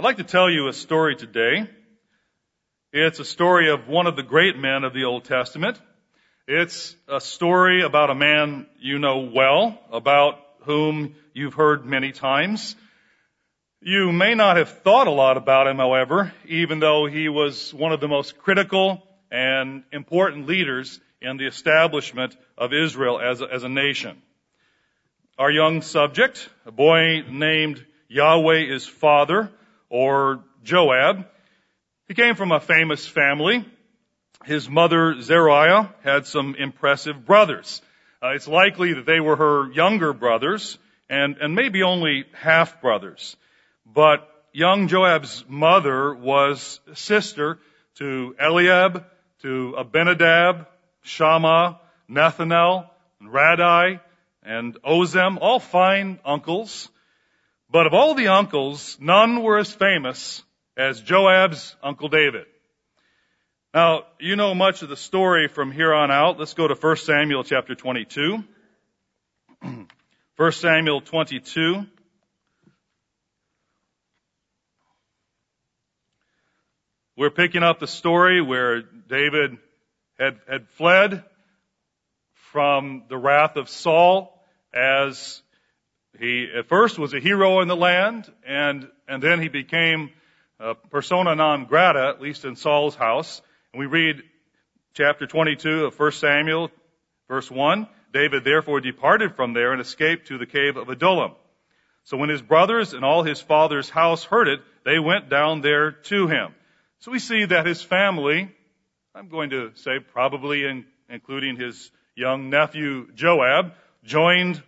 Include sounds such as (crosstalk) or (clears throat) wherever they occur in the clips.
I'd like to tell you a story today. It's a story of one of the great men of the Old Testament. It's a story about a man you know well, about whom you've heard many times. You may not have thought a lot about him, however, even though he was one of the most critical and important leaders in the establishment of Israel as a, as a nation. Our young subject, a boy named Yahweh is Father, or Joab. He came from a famous family. His mother, Zeruiah, had some impressive brothers. Uh, it's likely that they were her younger brothers and, and maybe only half brothers. But young Joab's mother was sister to Eliab, to Abinadab, Shammah, Nethanel, and Raddai, and Ozem, all fine uncles. But of all the uncles, none were as famous as Joab's Uncle David. Now, you know much of the story from here on out. Let's go to 1 Samuel chapter 22. (clears throat) 1 Samuel 22. We're picking up the story where David had, had fled from the wrath of Saul as he at first was a hero in the land, and, and then he became a persona non grata, at least in Saul's house. And we read chapter 22 of 1 Samuel, verse 1. David therefore departed from there and escaped to the cave of Adullam. So when his brothers and all his father's house heard it, they went down there to him. So we see that his family, I'm going to say probably in, including his young nephew Joab, joined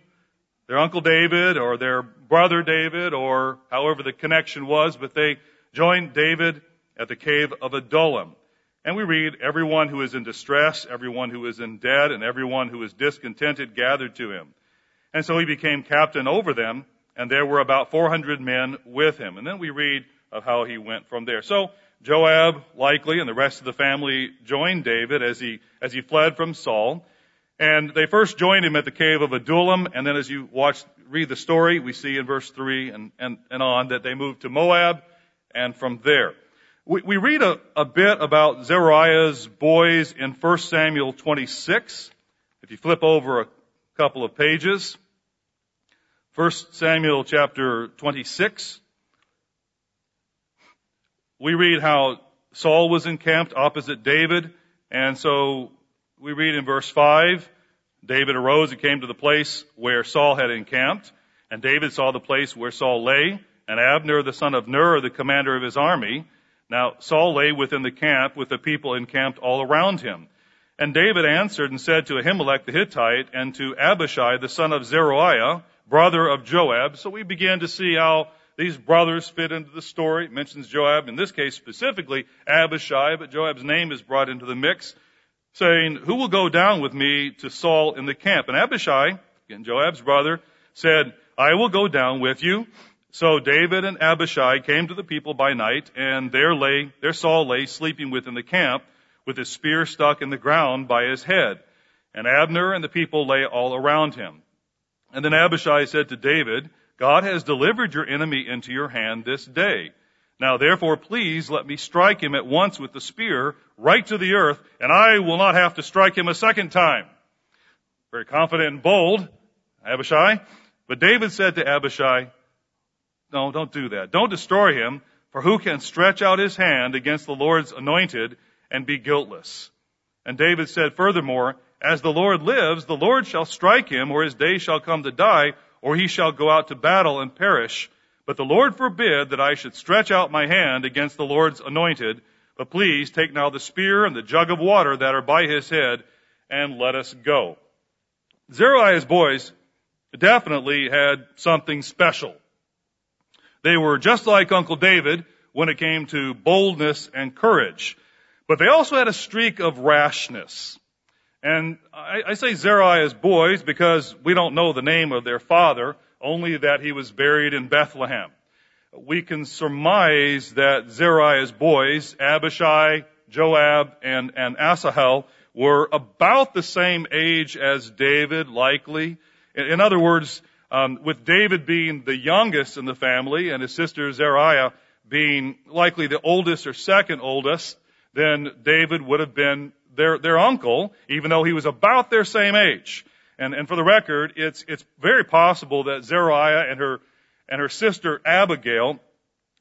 their uncle David or their brother David or however the connection was, but they joined David at the cave of Adullam. And we read, everyone who is in distress, everyone who is in debt, and everyone who is discontented gathered to him. And so he became captain over them, and there were about 400 men with him. And then we read of how he went from there. So Joab, likely, and the rest of the family joined David as he, as he fled from Saul. And they first joined him at the cave of Adullam, and then as you watch, read the story, we see in verse 3 and, and, and on that they moved to Moab, and from there. We, we read a, a bit about Zeruiah's boys in 1 Samuel 26. If you flip over a couple of pages, 1 Samuel chapter 26, we read how Saul was encamped opposite David, and so we read in verse 5, David arose and came to the place where Saul had encamped, and David saw the place where Saul lay, and Abner the son of Ner, the commander of his army. Now Saul lay within the camp with the people encamped all around him. And David answered and said to Ahimelech the Hittite and to Abishai the son of Zeruiah, brother of Joab. So we begin to see how these brothers fit into the story. It mentions Joab, in this case specifically Abishai, but Joab's name is brought into the mix saying, Who will go down with me to Saul in the camp? And Abishai, again, Joab's brother, said, I will go down with you. So David and Abishai came to the people by night, and there lay, there Saul lay sleeping within the camp, with his spear stuck in the ground by his head. And Abner and the people lay all around him. And then Abishai said to David, God has delivered your enemy into your hand this day. Now therefore please let me strike him at once with the spear right to the earth and I will not have to strike him a second time. Very confident and bold, Abishai. But David said to Abishai, no, don't do that. Don't destroy him, for who can stretch out his hand against the Lord's anointed and be guiltless? And David said furthermore, as the Lord lives, the Lord shall strike him, or his day shall come to die, or he shall go out to battle and perish. But the Lord forbid that I should stretch out my hand against the Lord's anointed. But please take now the spear and the jug of water that are by his head and let us go. Zeruiah's boys definitely had something special. They were just like Uncle David when it came to boldness and courage. But they also had a streak of rashness. And I, I say Zeruiah's boys because we don't know the name of their father, only that he was buried in Bethlehem. We can surmise that Zeruiah's boys, Abishai, Joab and, and Asahel were about the same age as David, likely. In, in other words, um, with David being the youngest in the family and his sister Zeruiah being likely the oldest or second oldest, then David would have been their, their uncle, even though he was about their same age. And, and for the record, it's, it's very possible that Zeruiah and her, and her sister Abigail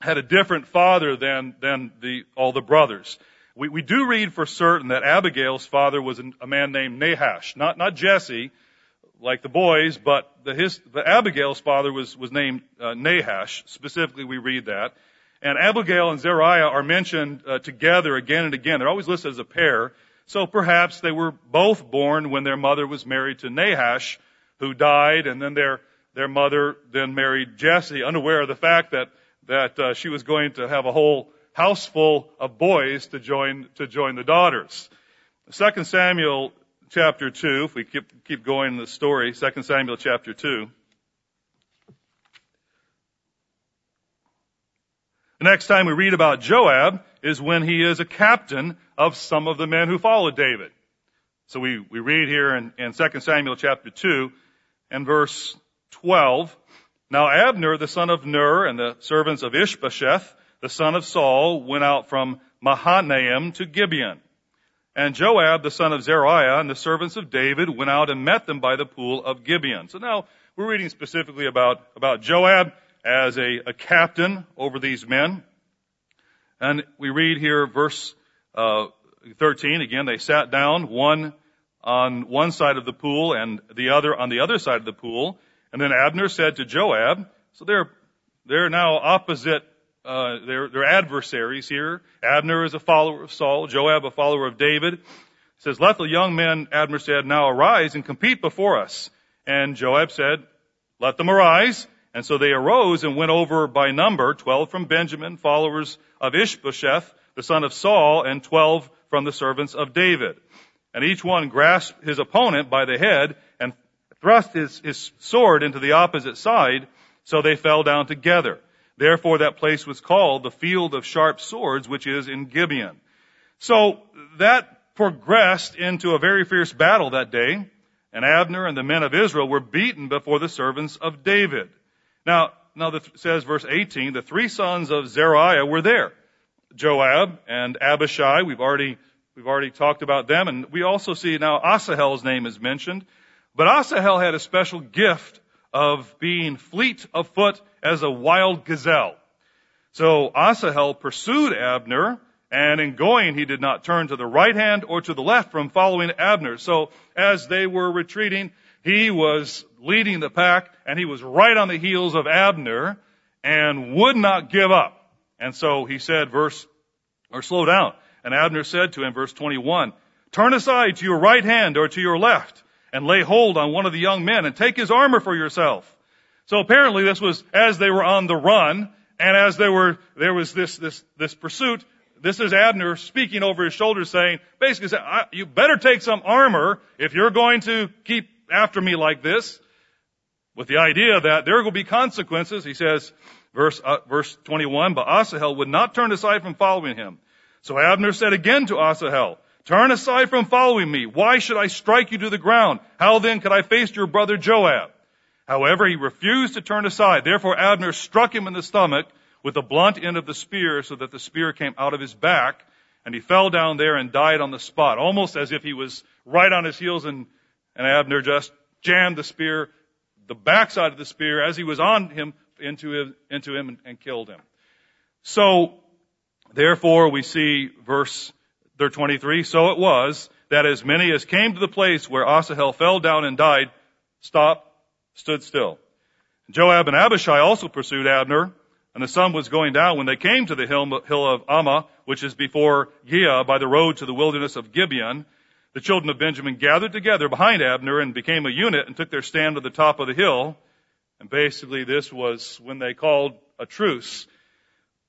had a different father than, than the, all the brothers. We, we do read for certain that Abigail's father was a man named Nahash, not, not Jesse, like the boys, but the, his, the Abigail's father was, was named uh, Nahash. Specifically, we read that. And Abigail and Zeruiah are mentioned uh, together again and again. They're always listed as a pair. So perhaps they were both born when their mother was married to Nahash, who died, and then their their mother then married Jesse, unaware of the fact that that uh, she was going to have a whole house full of boys to join to join the daughters. Second Samuel chapter two. If we keep keep going in the story, Second Samuel chapter two. The next time we read about Joab is when he is a captain of some of the men who followed David. So we, we read here in, in 2 Samuel chapter 2 and verse 12. Now Abner, the son of Ner, and the servants of Ishbosheth, the son of Saul, went out from Mahanaim to Gibeon. And Joab, the son of Zeruiah, and the servants of David went out and met them by the pool of Gibeon. So now we're reading specifically about, about Joab as a, a captain over these men. And we read here verse uh, 13 again, they sat down, one on one side of the pool and the other on the other side of the pool. And then Abner said to Joab, so they're, they're now opposite, uh, they're, they're adversaries here. Abner is a follower of Saul, Joab a follower of David. says, let the young men, Abner said, now arise and compete before us. And Joab said, let them arise. And so they arose and went over by number, twelve from Benjamin, followers of Ishbosheth, the son of Saul, and twelve from the servants of David. And each one grasped his opponent by the head and thrust his, his sword into the opposite side, so they fell down together. Therefore that place was called the field of sharp swords, which is in Gibeon. So that progressed into a very fierce battle that day, and Abner and the men of Israel were beaten before the servants of David. Now, now it says verse 18, the three sons of Zeruiah were there. Joab and Abishai, we've already, we've already talked about them, and we also see now Asahel's name is mentioned. But Asahel had a special gift of being fleet of foot as a wild gazelle. So Asahel pursued Abner, and in going he did not turn to the right hand or to the left from following Abner. So as they were retreating, he was leading the pack and he was right on the heels of Abner and would not give up. And so he said, verse, or slow down. And Abner said to him, verse 21, turn aside to your right hand or to your left and lay hold on one of the young men and take his armor for yourself. So apparently this was as they were on the run and as they were, there was this, this, this pursuit. This is Abner speaking over his shoulder saying, basically saying, you better take some armor if you're going to keep after me like this, with the idea that there will be consequences. He says, verse, uh, verse 21, but Asahel would not turn aside from following him. So Abner said again to Asahel, turn aside from following me. Why should I strike you to the ground? How then could I face your brother Joab? However, he refused to turn aside. Therefore Abner struck him in the stomach with the blunt end of the spear so that the spear came out of his back and he fell down there and died on the spot, almost as if he was right on his heels and and Abner just jammed the spear, the backside of the spear, as he was on him, into him, into him and, and killed him. So, therefore, we see verse 23, so it was that as many as came to the place where Asahel fell down and died, stopped, stood still. Joab and Abishai also pursued Abner, and the sun was going down when they came to the hill, hill of Ammah, which is before Giah by the road to the wilderness of Gibeon the children of Benjamin gathered together behind Abner and became a unit and took their stand at the top of the hill. And basically this was when they called a truce.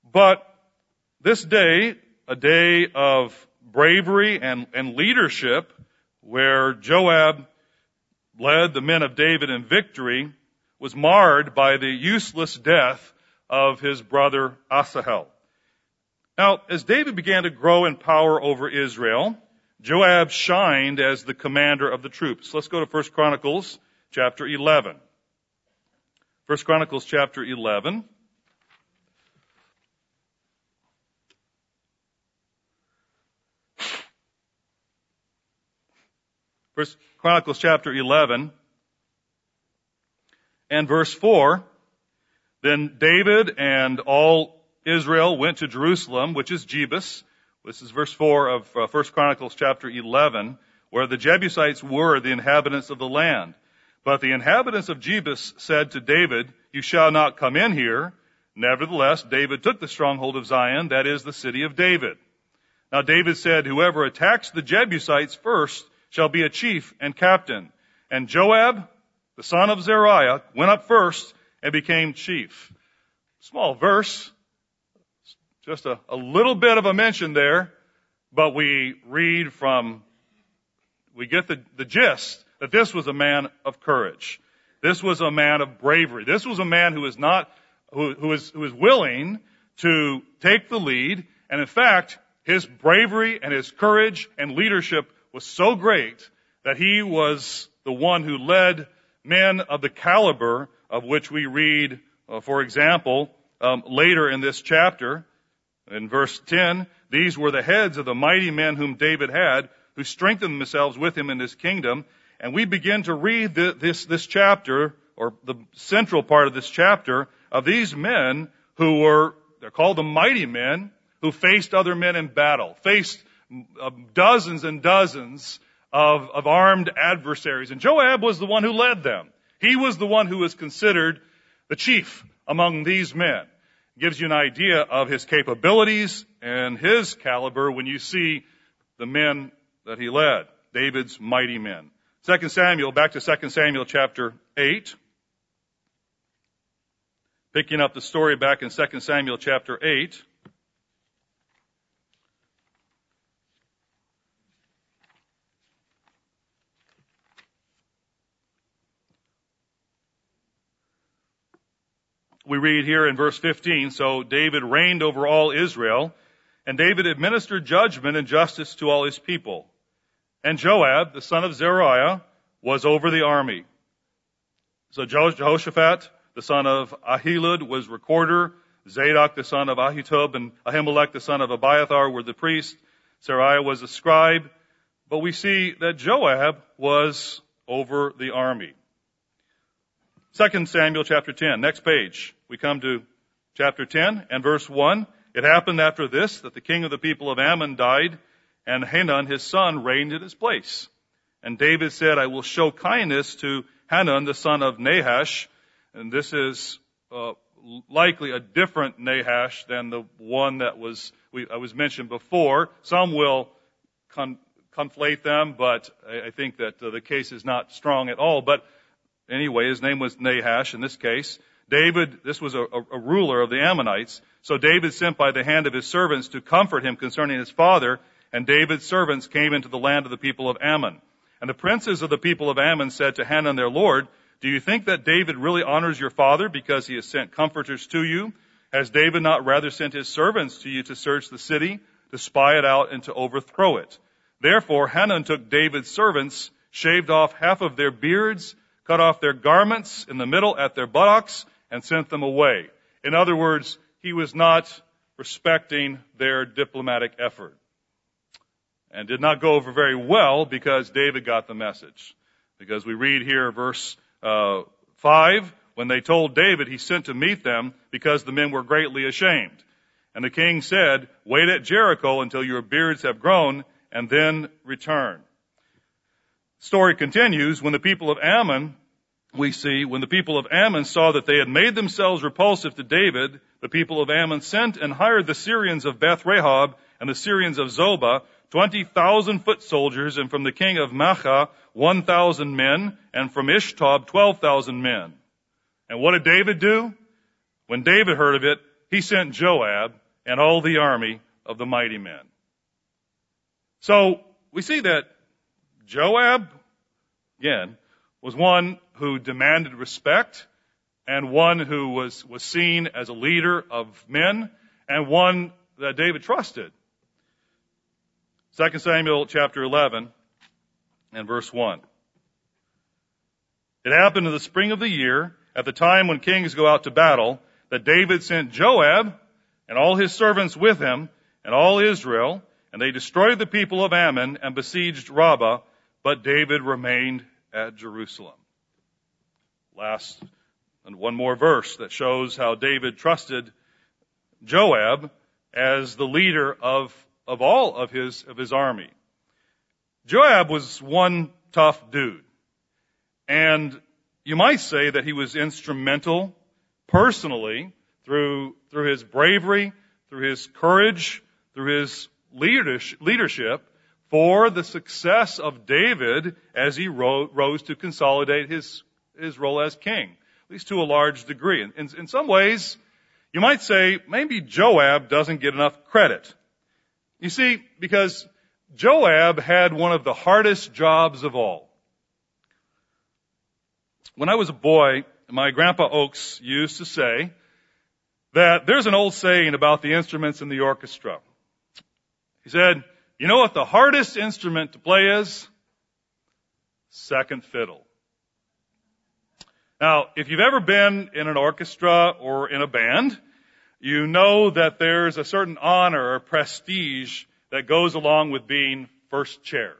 But this day, a day of bravery and, and leadership where Joab led the men of David in victory was marred by the useless death of his brother Asahel. Now, as David began to grow in power over Israel, Joab shined as the commander of the troops. Let's go to 1 Chronicles chapter 11. 1 Chronicles chapter 11. First Chronicles chapter 11 and verse 4. Then David and all Israel went to Jerusalem, which is Jebus. This is verse 4 of uh, 1 Chronicles chapter 11, where the Jebusites were the inhabitants of the land. But the inhabitants of Jebus said to David, You shall not come in here. Nevertheless, David took the stronghold of Zion, that is the city of David. Now David said, Whoever attacks the Jebusites first shall be a chief and captain. And Joab, the son of Zeruiah, went up first and became chief. Small verse, just a, a little bit of a mention there, but we read from, we get the, the gist that this was a man of courage. This was a man of bravery. This was a man who was not, who, who was, who was willing to take the lead. And in fact, his bravery and his courage and leadership was so great that he was the one who led men of the caliber of which we read, uh, for example, um, later in this chapter. In verse 10, these were the heads of the mighty men whom David had, who strengthened themselves with him in his kingdom. And we begin to read the, this, this chapter, or the central part of this chapter, of these men who were, they're called the mighty men, who faced other men in battle, faced uh, dozens and dozens of, of armed adversaries. And Joab was the one who led them. He was the one who was considered the chief among these men gives you an idea of his capabilities and his caliber when you see the men that he led, David's mighty men. 2 Samuel, back to 2 Samuel chapter 8. Picking up the story back in 2 Samuel chapter 8. We read here in verse 15, so David reigned over all Israel, and David administered judgment and justice to all his people. And Joab, the son of Zeruiah, was over the army. So Jehoshaphat, the son of Ahilud, was recorder. Zadok, the son of Ahitub, and Ahimelech, the son of Abiathar, were the priests. Seraiah was a scribe. But we see that Joab was over the army. 2 Samuel chapter 10. Next page. We come to chapter 10 and verse 1. It happened after this that the king of the people of Ammon died and Hanun his son reigned in his place. And David said, I will show kindness to Hanun the son of Nahash. And this is uh, likely a different Nahash than the one that was we, I was mentioned before. Some will con- conflate them, but I, I think that uh, the case is not strong at all. But Anyway, his name was Nahash in this case. David, this was a, a, ruler of the Ammonites. So David sent by the hand of his servants to comfort him concerning his father, and David's servants came into the land of the people of Ammon. And the princes of the people of Ammon said to Hanun their lord, Do you think that David really honors your father because he has sent comforters to you? Has David not rather sent his servants to you to search the city, to spy it out, and to overthrow it? Therefore Hanun took David's servants, shaved off half of their beards, cut off their garments in the middle at their buttocks, and sent them away. In other words, he was not respecting their diplomatic effort. And did not go over very well because David got the message. Because we read here verse uh, 5, when they told David, he sent to meet them because the men were greatly ashamed. And the king said, wait at Jericho until your beards have grown and then return story continues, when the people of Ammon, we see, when the people of Ammon saw that they had made themselves repulsive to David, the people of Ammon sent and hired the Syrians of Beth Rehob and the Syrians of Zobah, 20,000 foot soldiers, and from the king of Maachah, 1,000 men, and from Ishtob, 12,000 men. And what did David do? When David heard of it, he sent Joab and all the army of the mighty men. So, we see that Joab, again, was one who demanded respect and one who was, was seen as a leader of men and one that David trusted. 2 Samuel chapter 11 and verse 1. It happened in the spring of the year, at the time when kings go out to battle, that David sent Joab and all his servants with him and all Israel, and they destroyed the people of Ammon and besieged Rabbah, but David remained at Jerusalem. Last, and one more verse that shows how David trusted Joab as the leader of, of all of his, of his army. Joab was one tough dude. And you might say that he was instrumental personally through, through his bravery, through his courage, through his leadership for the success of David as he rose to consolidate his, his role as king, at least to a large degree. In, in some ways, you might say maybe Joab doesn't get enough credit. You see, because Joab had one of the hardest jobs of all. When I was a boy, my grandpa Oakes used to say that there's an old saying about the instruments in the orchestra. He said, you know what the hardest instrument to play is? Second fiddle. Now, if you've ever been in an orchestra or in a band, you know that there's a certain honor or prestige that goes along with being first chair.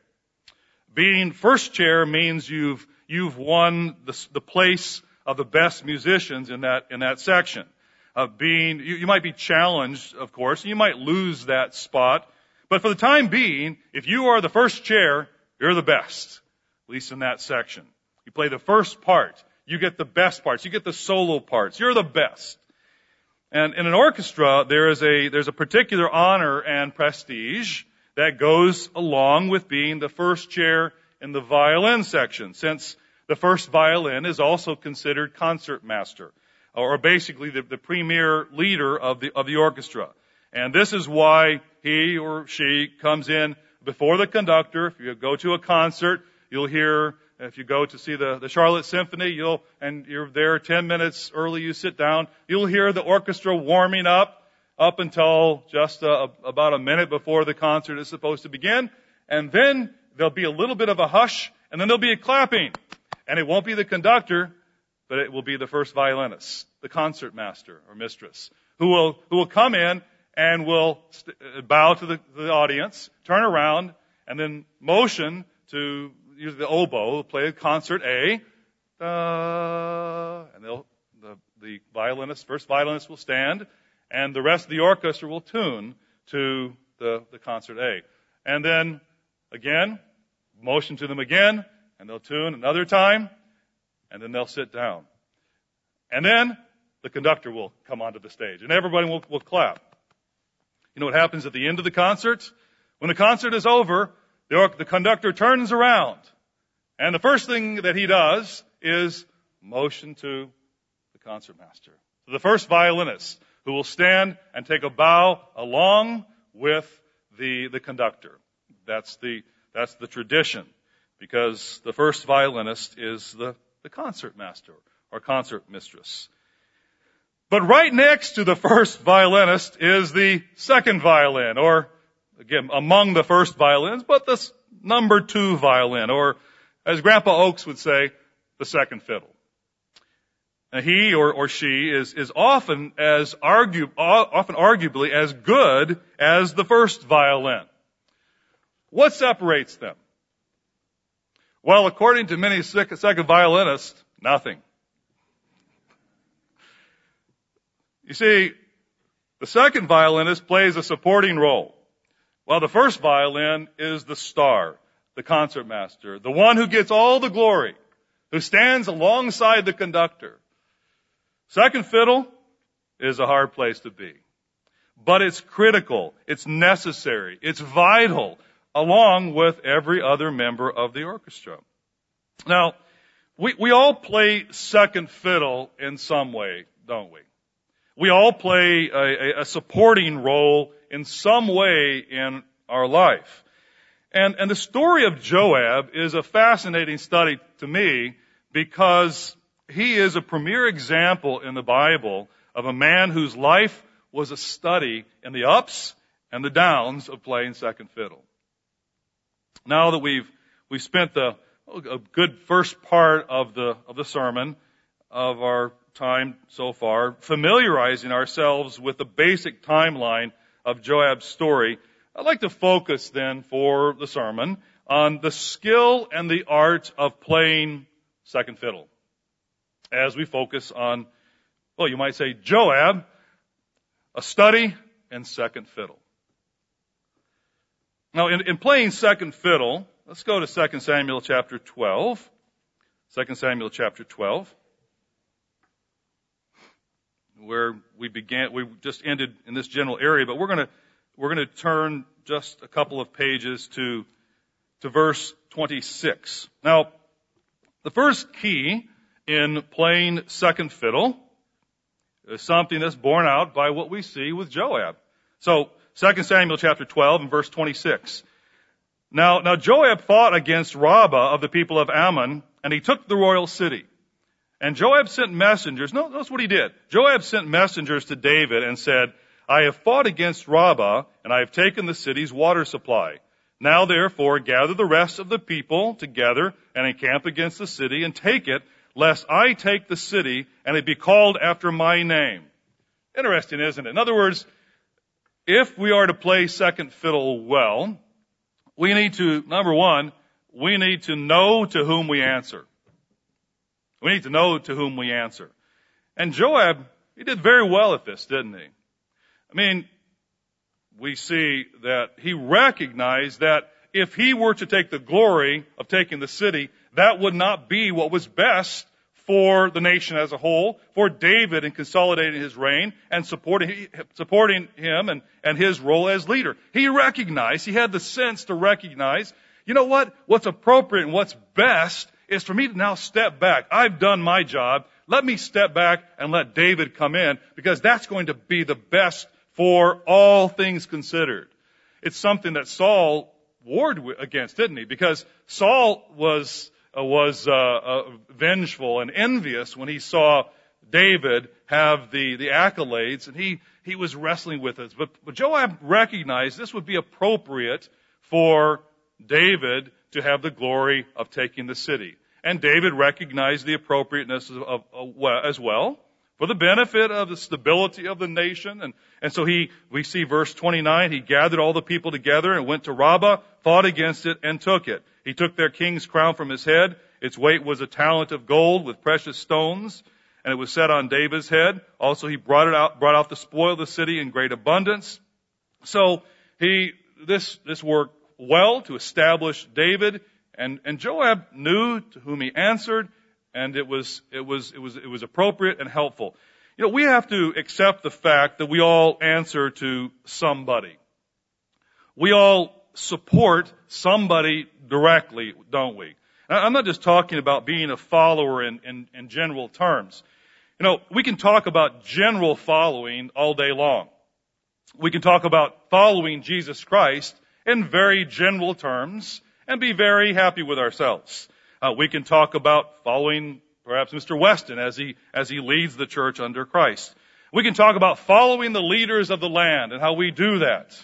Being first chair means you've, you've won the, the place of the best musicians in that, in that section. Uh, being, you, you might be challenged, of course, you might lose that spot, but for the time being, if you are the first chair, you're the best, at least in that section. You play the first part. You get the best parts. You get the solo parts. You're the best. And in an orchestra, there is a, there's a particular honor and prestige that goes along with being the first chair in the violin section, since the first violin is also considered concertmaster, or basically the, the premier leader of the, of the orchestra. And this is why he or she comes in before the conductor. If you go to a concert, you'll hear, if you go to see the, the Charlotte Symphony, you'll, and you're there 10 minutes early, you sit down, you'll hear the orchestra warming up up until just uh, about a minute before the concert is supposed to begin. And then there'll be a little bit of a hush, and then there'll be a clapping. And it won't be the conductor, but it will be the first violinist, the concert master or mistress, who will, who will come in and will st- uh, bow to the, the, audience, turn around, and then motion to use the oboe, play concert A, uh, and they'll, the, the violinist, first violinist will stand, and the rest of the orchestra will tune to the, the concert A. And then, again, motion to them again, and they'll tune another time, and then they'll sit down. And then the conductor will come onto the stage, and everybody will, will clap. You know what happens at the end of the concert? When the concert is over, the, conductor turns around. And the first thing that he does is motion to the concertmaster, to the first violinist, who will stand and take a bow along with the, the conductor. That's the, that's the tradition, because the first violinist is the, the concertmaster or concert mistress. But right next to the first violinist is the second violin, or again, among the first violins, but the number two violin, or as Grandpa Oakes would say, the second fiddle. And he or, or she is, is often as often arguably as good as the first violin. What separates them? Well, according to many second violinists, nothing. You see, the second violinist plays a supporting role, while the first violin is the star, the concertmaster, the one who gets all the glory, who stands alongside the conductor. Second fiddle is a hard place to be. But it's critical, it's necessary, it's vital, along with every other member of the orchestra. Now, we, we all play second fiddle in some way, don't we? We all play a, a supporting role in some way in our life. And, and the story of Joab is a fascinating study to me because he is a premier example in the Bible of a man whose life was a study in the ups and the downs of playing second fiddle. Now that we've, we've spent the, a good first part of the, of the sermon of our time so far, familiarizing ourselves with the basic timeline of Joab's story, I'd like to focus then for the sermon on the skill and the art of playing second fiddle. As we focus on, well, you might say Joab, a study in second fiddle. Now, in, in playing second fiddle, let's go to 2 Samuel chapter 12. 2 Samuel chapter 12 where we began, we just ended in this general area, but we're going to, we're going to turn just a couple of pages to, to verse 26. Now, the first key in playing second fiddle is something that's borne out by what we see with Joab. So, 2 Samuel chapter 12 and verse 26. Now, now Joab fought against Rabbah of the people of Ammon, and he took the royal city. And Joab sent messengers. Notice what he did. Joab sent messengers to David and said, I have fought against Rabbah, and I have taken the city's water supply. Now therefore gather the rest of the people together and encamp against the city and take it, lest I take the city and it be called after my name. Interesting, isn't it? In other words, if we are to play second fiddle well, we need to, number one, we need to know to whom we answer. We need to know to whom we answer. And Joab, he did very well at this, didn't he? I mean, we see that he recognized that if he were to take the glory of taking the city, that would not be what was best for the nation as a whole, for David in consolidating his reign and supporting, supporting him and, and his role as leader. He recognized, he had the sense to recognize, you know what? What's appropriate and what's best is for me to now step back. I've done my job. Let me step back and let David come in because that's going to be the best for all things considered. It's something that Saul warred against, didn't he? Because Saul was uh, was uh, uh, vengeful and envious when he saw David have the the accolades, and he he was wrestling with it. But, but Joab recognized this would be appropriate for David to have the glory of taking the city. And David recognized the appropriateness of, of, as well for the benefit of the stability of the nation. And, and so he, we see verse 29, he gathered all the people together and went to Rabbah, fought against it, and took it. He took their king's crown from his head. Its weight was a talent of gold with precious stones, and it was set on David's head. Also he brought it out, brought out the spoil of the city in great abundance. So he, this, this worked well to establish David, and, and Joab knew to whom he answered, and it was, it was, it was, it was appropriate and helpful. You know, we have to accept the fact that we all answer to somebody. We all support somebody directly, don't we? I'm not just talking about being a follower in, in, in general terms. You know, we can talk about general following all day long. We can talk about following Jesus Christ in very general terms and be very happy with ourselves. Uh, we can talk about following perhaps Mr. Weston as he, as he leads the church under Christ. We can talk about following the leaders of the land and how we do that.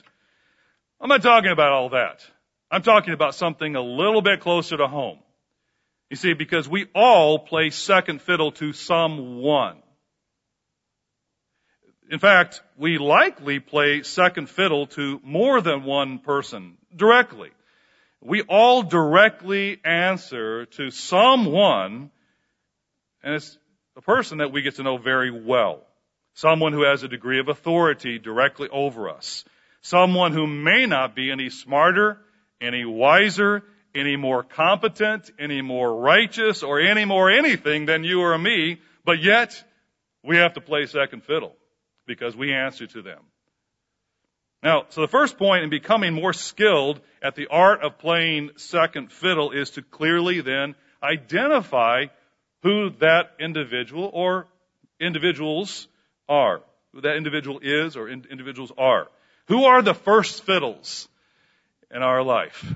I'm not talking about all that. I'm talking about something a little bit closer to home. You see, because we all play second fiddle to someone. In fact, we likely play second fiddle to more than one person directly. We all directly answer to someone, and it's a person that we get to know very well. Someone who has a degree of authority directly over us. Someone who may not be any smarter, any wiser, any more competent, any more righteous, or any more anything than you or me, but yet we have to play second fiddle because we answer to them. Now, so the first point in becoming more skilled at the art of playing second fiddle is to clearly then identify who that individual or individuals are. Who that individual is or in, individuals are. Who are the first fiddles in our life?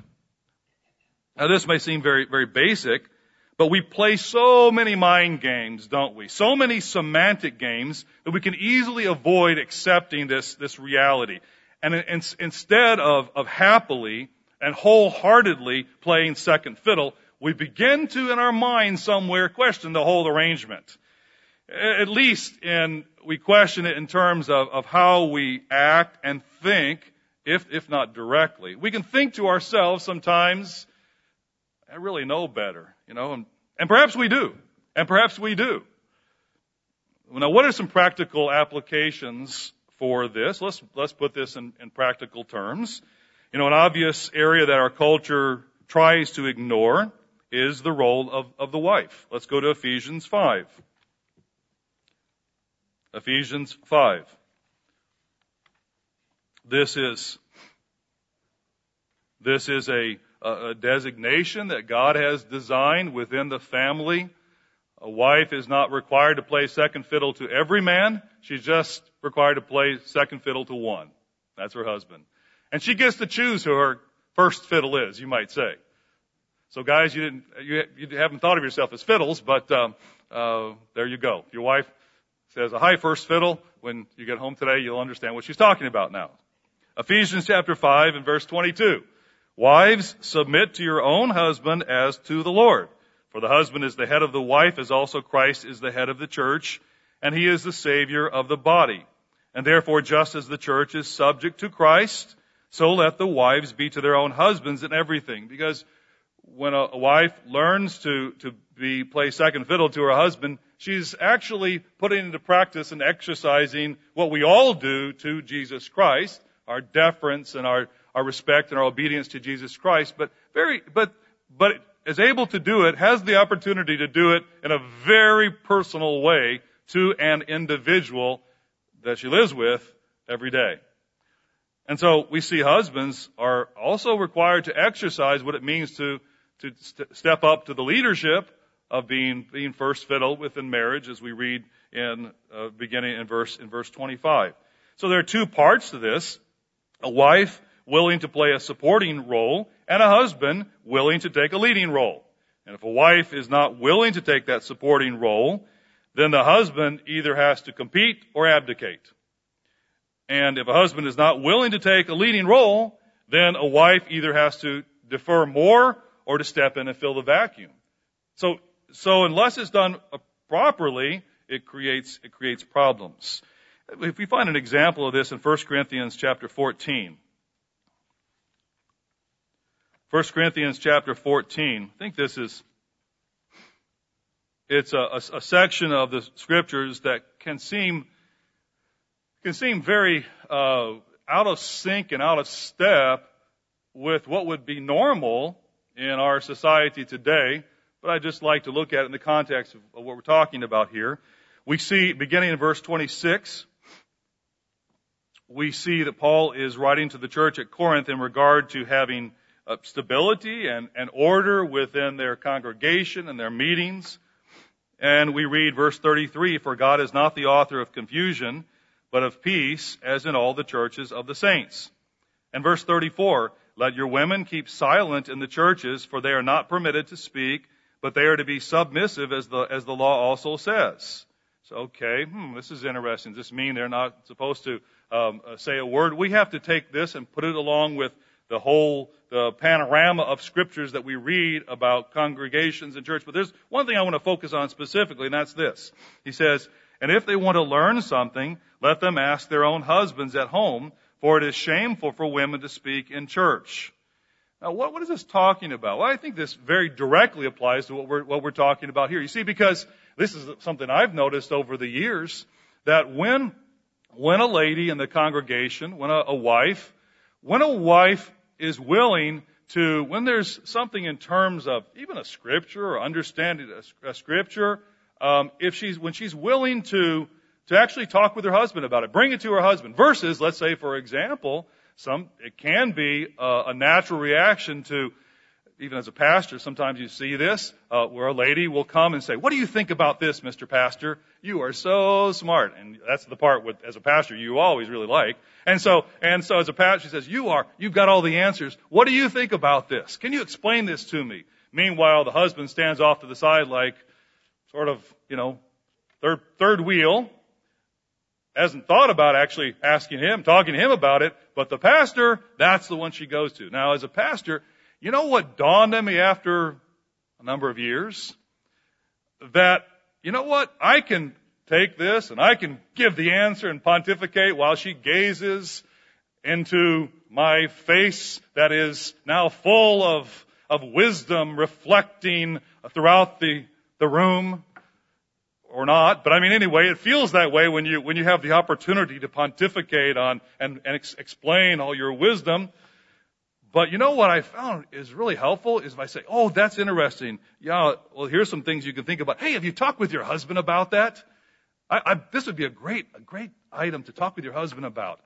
Now this may seem very, very basic, But we play so many mind games, don't we? So many semantic games that we can easily avoid accepting this, this reality. And instead of, of happily and wholeheartedly playing second fiddle, we begin to, in our mind somewhere, question the whole arrangement. At least in, we question it in terms of, of how we act and think, if, if not directly. We can think to ourselves sometimes, I really know better, you know, and, and perhaps we do. And perhaps we do. Now, what are some practical applications for this? Let's, let's put this in, in practical terms. You know, an obvious area that our culture tries to ignore is the role of, of the wife. Let's go to Ephesians 5. Ephesians 5. This is, this is a, a designation that God has designed within the family. A wife is not required to play second fiddle to every man. She's just required to play second fiddle to one. That's her husband. And she gets to choose who her first fiddle is, you might say. So guys, you didn't, you, you haven't thought of yourself as fiddles, but, um, uh, there you go. Your wife says a high first fiddle. When you get home today, you'll understand what she's talking about now. Ephesians chapter 5 and verse 22. Wives, submit to your own husband as to the Lord. For the husband is the head of the wife as also Christ is the head of the church, and he is the savior of the body. And therefore, just as the church is subject to Christ, so let the wives be to their own husbands in everything. Because when a, wife learns to, to be, play second fiddle to her husband, she's actually putting into practice and exercising what we all do to Jesus Christ, our deference and our, our respect and our obedience to Jesus Christ, but very, but, but is able to do it, has the opportunity to do it in a very personal way to an individual that she lives with every day. And so we see husbands are also required to exercise what it means to, to st- step up to the leadership of being, being first fiddle within marriage as we read in, uh, beginning in verse, in verse 25. So there are two parts to this. A wife willing to play a supporting role and a husband willing to take a leading role. And if a wife is not willing to take that supporting role, then the husband either has to compete or abdicate. And if a husband is not willing to take a leading role, then a wife either has to defer more or to step in and fill the vacuum. So so unless it's done properly, it creates, it creates problems. If we find an example of this in 1 Corinthians chapter 14, 1 Corinthians chapter 14, I think this is, it's a, a, a section of the scriptures that can seem, can seem very, uh, out of sync and out of step with what would be normal in our society today but I'd just like to look at it in the context of, of what we're talking about here. We see, beginning in verse 26, we see that Paul is writing to the church at Corinth in regard to having uh, stability and, and order within their congregation and their meetings. And we read verse 33, for God is not the author of confusion, but of peace, as in all the churches of the saints. And verse 34, let your women keep silent in the churches, for they are not permitted to speak, but they are to be submissive as the, as the law also says. So, okay, hmm, this is interesting. Does this mean they're not supposed to um, uh, say a word? We have to take this and put it along with the whole the panorama of scriptures that we read about congregations and church. But there's one thing I want to focus on specifically, and that's this. He says, and if they want to learn something, let them ask their own husbands at home, for it is shameful for women to speak in church. Now, what, what is this talking about? Well, I think this very directly applies to what we're, what we're talking about here. You see, because this is something I've noticed over the years, that when, when a lady in the congregation, when a, a wife, when a wife is willing to, when there's something in terms of even a scripture or understanding a, a scripture, um, if she's, when she's willing to, to actually talk with her husband about it, bring it to her husband, versus, let's say, for example, some, it can be a, a natural reaction to, even as a pastor, sometimes you see this, uh, where a lady will come and say, what do you think about this, Mr. Pastor? You are so smart. And that's the part with, as a pastor, you always really like. And so, and so as a pastor, she says, you are, you've got all the answers. What do you think about this? Can you explain this to me? Meanwhile, the husband stands off to the side like sort of, you know, third, third wheel, hasn't thought about actually asking him, talking to him about it, but the pastor, that's the one she goes to. Now, as a pastor, you know what dawned on me after a number of years? That, you know what? I can take this and I can give the answer and pontificate while she gazes into my face that is now full of, of wisdom reflecting throughout the, the room or not, but I mean anyway, it feels that way when you, when you have the opportunity to pontificate on and, and ex- explain all your wisdom. But you know what I found is really helpful is if I say, oh, that's interesting. Yeah, well, here's some things you can think about. Hey, have you talked with your husband about that? I, I, this would be a great, a great item to talk with your husband about.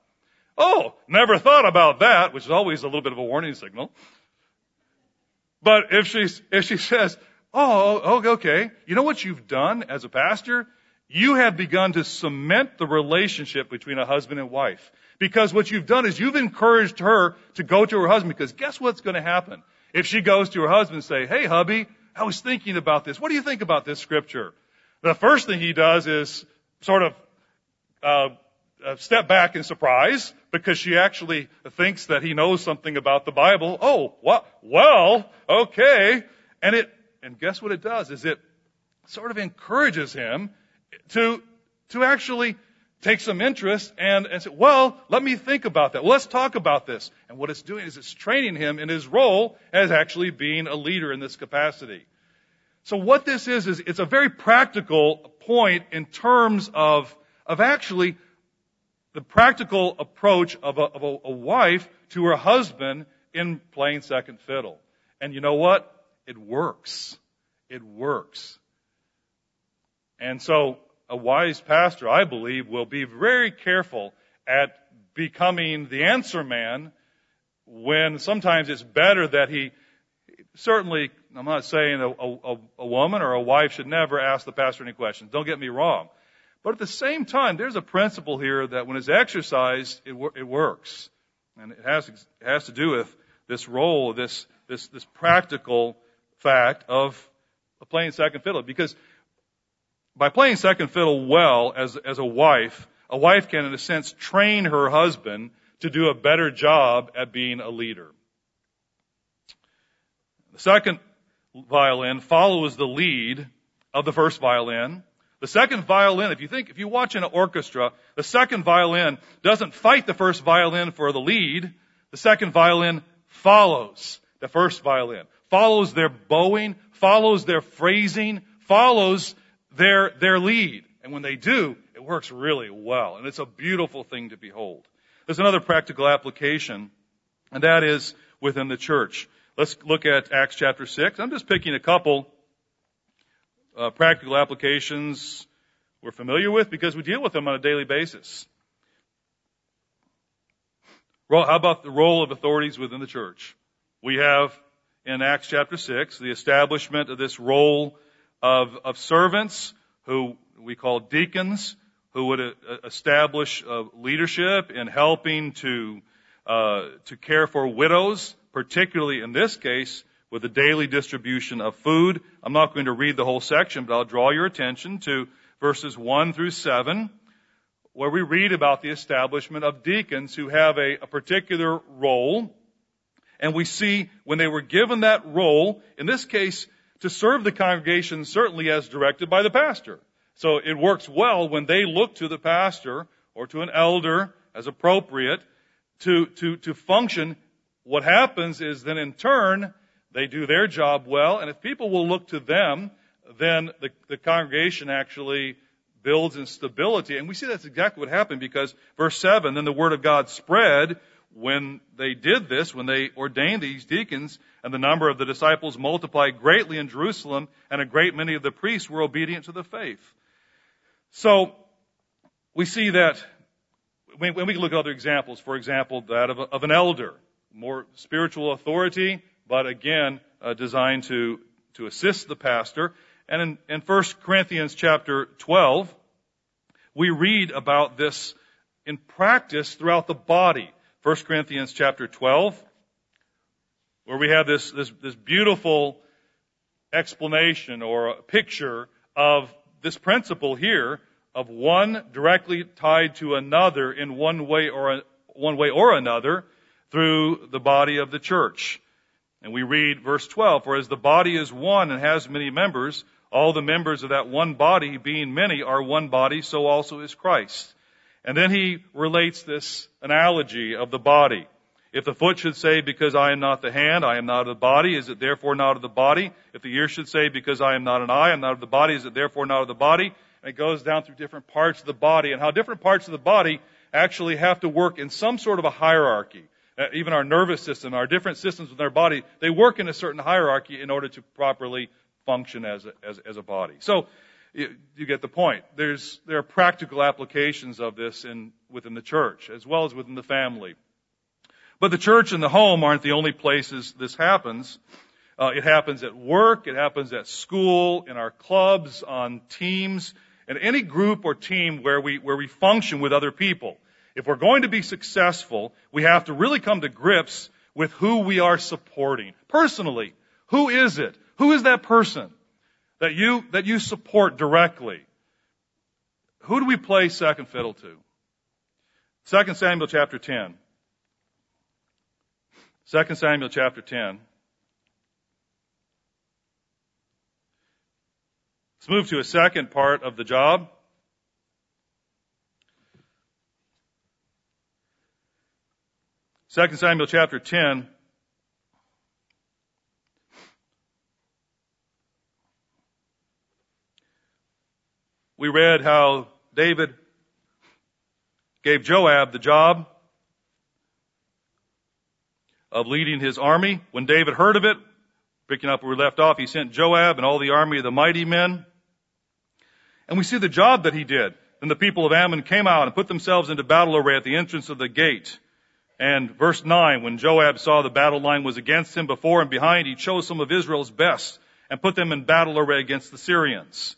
Oh, never thought about that, which is always a little bit of a warning signal. But if she, if she says, Oh, oh, okay. You know what you've done as a pastor? You have begun to cement the relationship between a husband and wife. Because what you've done is you've encouraged her to go to her husband because guess what's going to happen? If she goes to her husband and say, hey hubby, I was thinking about this. What do you think about this scripture? The first thing he does is sort of uh, uh step back in surprise because she actually thinks that he knows something about the Bible. Oh, what? Well, okay. And it and guess what it does? Is it sort of encourages him to, to actually take some interest and, and say, well, let me think about that. Let's talk about this. And what it's doing is it's training him in his role as actually being a leader in this capacity. So what this is, is it's a very practical point in terms of, of actually the practical approach of, a, of a, a wife to her husband in playing second fiddle. And you know what? It works. It works. And so a wise pastor, I believe, will be very careful at becoming the answer man when sometimes it's better that he certainly, I'm not saying a, a, a, woman or a wife should never ask the pastor any questions. Don't get me wrong. But at the same time, there's a principle here that when it's exercised, it, it works. And it has, it has to do with this role, this, this, this practical fact of playing second fiddle. Because by playing second fiddle well as, as a wife, a wife can, in a sense, train her husband to do a better job at being a leader. The second violin follows the lead of the first violin. The second violin, if you think, if you watch an orchestra, the second violin doesn't fight the first violin for the lead. The second violin follows the first violin follows their bowing, follows their phrasing, follows their, their lead. And when they do, it works really well. And it's a beautiful thing to behold. There's another practical application, and that is within the church. Let's look at Acts chapter 6. I'm just picking a couple uh, practical applications we're familiar with because we deal with them on a daily basis. How about the role of authorities within the church? We have in Acts chapter 6, the establishment of this role of, of servants who we call deacons, who would uh, establish uh, leadership in helping to, uh, to care for widows, particularly in this case with the daily distribution of food. I'm not going to read the whole section, but I'll draw your attention to verses 1 through 7, where we read about the establishment of deacons who have a, a particular role and we see when they were given that role, in this case, to serve the congregation certainly as directed by the pastor. So it works well when they look to the pastor or to an elder as appropriate to, to, to function. What happens is then in turn, they do their job well, and if people will look to them, then the, the congregation actually builds in stability. And we see that's exactly what happened because verse 7, then the word of God spread when they did this, when they ordained these deacons, and the number of the disciples multiplied greatly in Jerusalem, and a great many of the priests were obedient to the faith. So, we see that when we look at other examples, for example, that of, a, of an elder, more spiritual authority, but again, uh, designed to, to assist the pastor. And in, in 1 Corinthians chapter 12, we read about this in practice throughout the body. 1 Corinthians chapter 12, where we have this, this, this beautiful explanation or picture of this principle here of one directly tied to another in one way or one way or another through the body of the church. And we read verse 12, for as the body is one and has many members, all the members of that one body, being many, are one body, so also is Christ. And then he relates this analogy of the body. If the foot should say, because I am not the hand, I am not of the body, is it therefore not of the body? If the ear should say, because I am not an eye, I am not of the body, is it therefore not of the body? And it goes down through different parts of the body and how different parts of the body actually have to work in some sort of a hierarchy. Uh, even our nervous system, our different systems within our body, they work in a certain hierarchy in order to properly function as a, as, as a body. So, you, get the point. There's, there are practical applications of this in, within the church, as well as within the family. But the church and the home aren't the only places this happens. Uh, it happens at work, it happens at school, in our clubs, on teams, and any group or team where we, where we function with other people. If we're going to be successful, we have to really come to grips with who we are supporting. Personally, who is it? Who is that person that you, that you support directly? Who do we play second fiddle to? 2 Samuel chapter 10. 2 Samuel chapter 10. Let's move to a second part of the job. 2 Samuel chapter 10. We read how David gave Joab the job of leading his army. When David heard of it, picking up where we left off, he sent Joab and all the army of the mighty men. And we see the job that he did. Then the people of Ammon came out and put themselves into battle array at the entrance of the gate. And verse 9, when Joab saw the battle line was against him before and behind, he chose some of Israel's best and put them in battle array against the Syrians.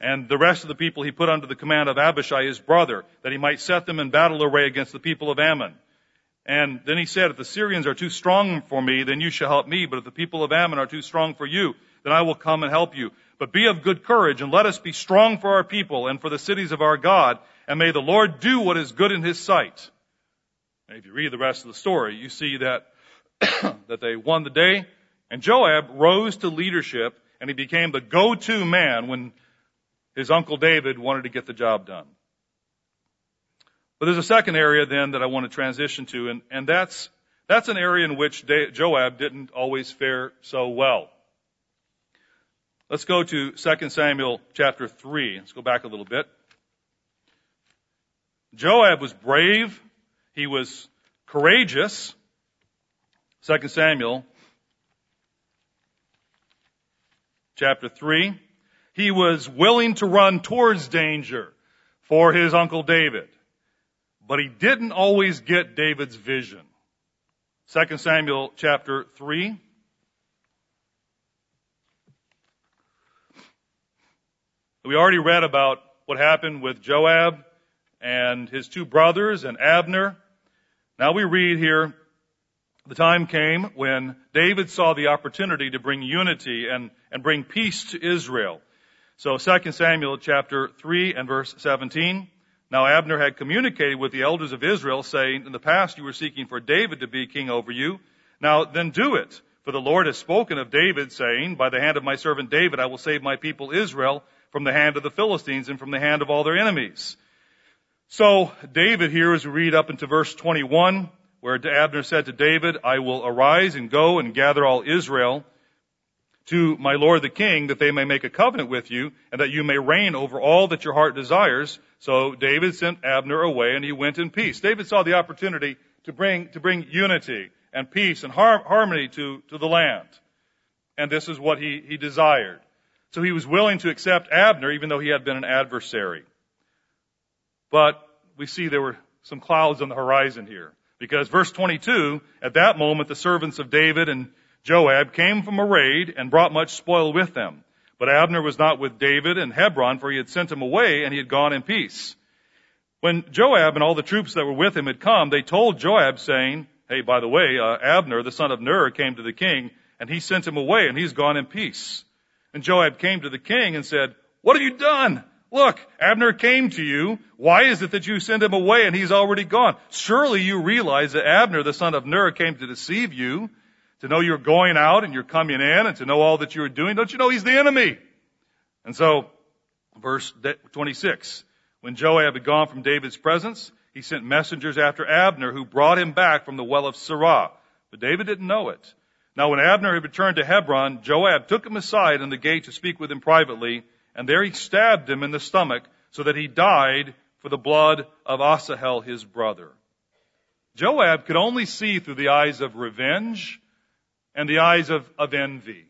And the rest of the people he put under the command of Abishai, his brother, that he might set them in battle array against the people of Ammon. And then he said, if the Syrians are too strong for me, then you shall help me. But if the people of Ammon are too strong for you, then I will come and help you. But be of good courage and let us be strong for our people and for the cities of our God. And may the Lord do what is good in his sight. And if you read the rest of the story, you see that, (coughs) that they won the day, and Joab rose to leadership, and he became the go-to man when his uncle David wanted to get the job done. But there's a second area then that I want to transition to, and, and that's, that's an area in which Joab didn't always fare so well. Let's go to 2 Samuel chapter 3. Let's go back a little bit. Joab was brave. He was courageous. 2 Samuel chapter 3. He was willing to run towards danger for his uncle David. But he didn't always get David's vision. 2 Samuel chapter 3. We already read about what happened with Joab and his two brothers and Abner. Now we read here, the time came when David saw the opportunity to bring unity and, and bring peace to Israel. So 2 Samuel chapter 3 and verse 17. Now Abner had communicated with the elders of Israel saying, in the past you were seeking for David to be king over you. Now then do it. For the Lord has spoken of David saying, by the hand of my servant David I will save my people Israel from the hand of the Philistines and from the hand of all their enemies. So David here, as we read up into verse 21, where Abner said to David, I will arise and go and gather all Israel to my lord the king that they may make a covenant with you and that you may reign over all that your heart desires. So David sent Abner away and he went in peace. David saw the opportunity to bring, to bring unity and peace and har- harmony to, to the land. And this is what he, he desired. So he was willing to accept Abner even though he had been an adversary. But we see there were some clouds on the horizon here. Because verse 22, at that moment the servants of David and Joab came from a raid and brought much spoil with them. But Abner was not with David in Hebron, for he had sent him away and he had gone in peace. When Joab and all the troops that were with him had come, they told Joab saying, Hey, by the way, uh, Abner, the son of Ner, came to the king and he sent him away and he's gone in peace. And Joab came to the king and said, What have you done? Look, Abner came to you. Why is it that you send him away and he's already gone? Surely you realize that Abner, the son of Ner, came to deceive you, to know you're going out and you're coming in and to know all that you're doing. Don't you know he's the enemy? And so, verse 26, when Joab had gone from David's presence, he sent messengers after Abner who brought him back from the well of Sirah. But David didn't know it. Now when Abner had returned to Hebron, Joab took him aside in the gate to speak with him privately and there he stabbed him in the stomach so that he died for the blood of Asahel his brother. Joab could only see through the eyes of revenge and the eyes of, of envy.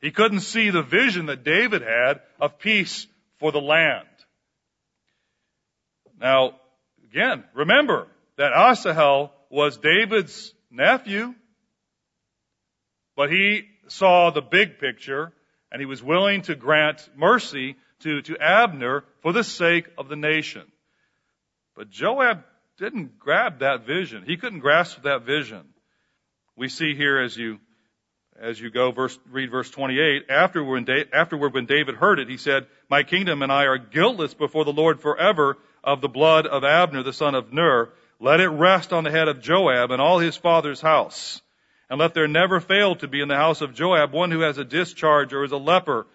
He couldn't see the vision that David had of peace for the land. Now, again, remember that Asahel was David's nephew, but he saw the big picture and he was willing to grant mercy to, to Abner for the sake of the nation. But Joab didn't grab that vision. He couldn't grasp that vision. We see here as you as you go verse, read verse 28, afterward, afterward when David heard it, he said, My kingdom and I are guiltless before the Lord forever of the blood of Abner, the son of Ner. Let it rest on the head of Joab and all his father's house. And let there never fail to be in the house of Joab one who has a discharge or is a leper,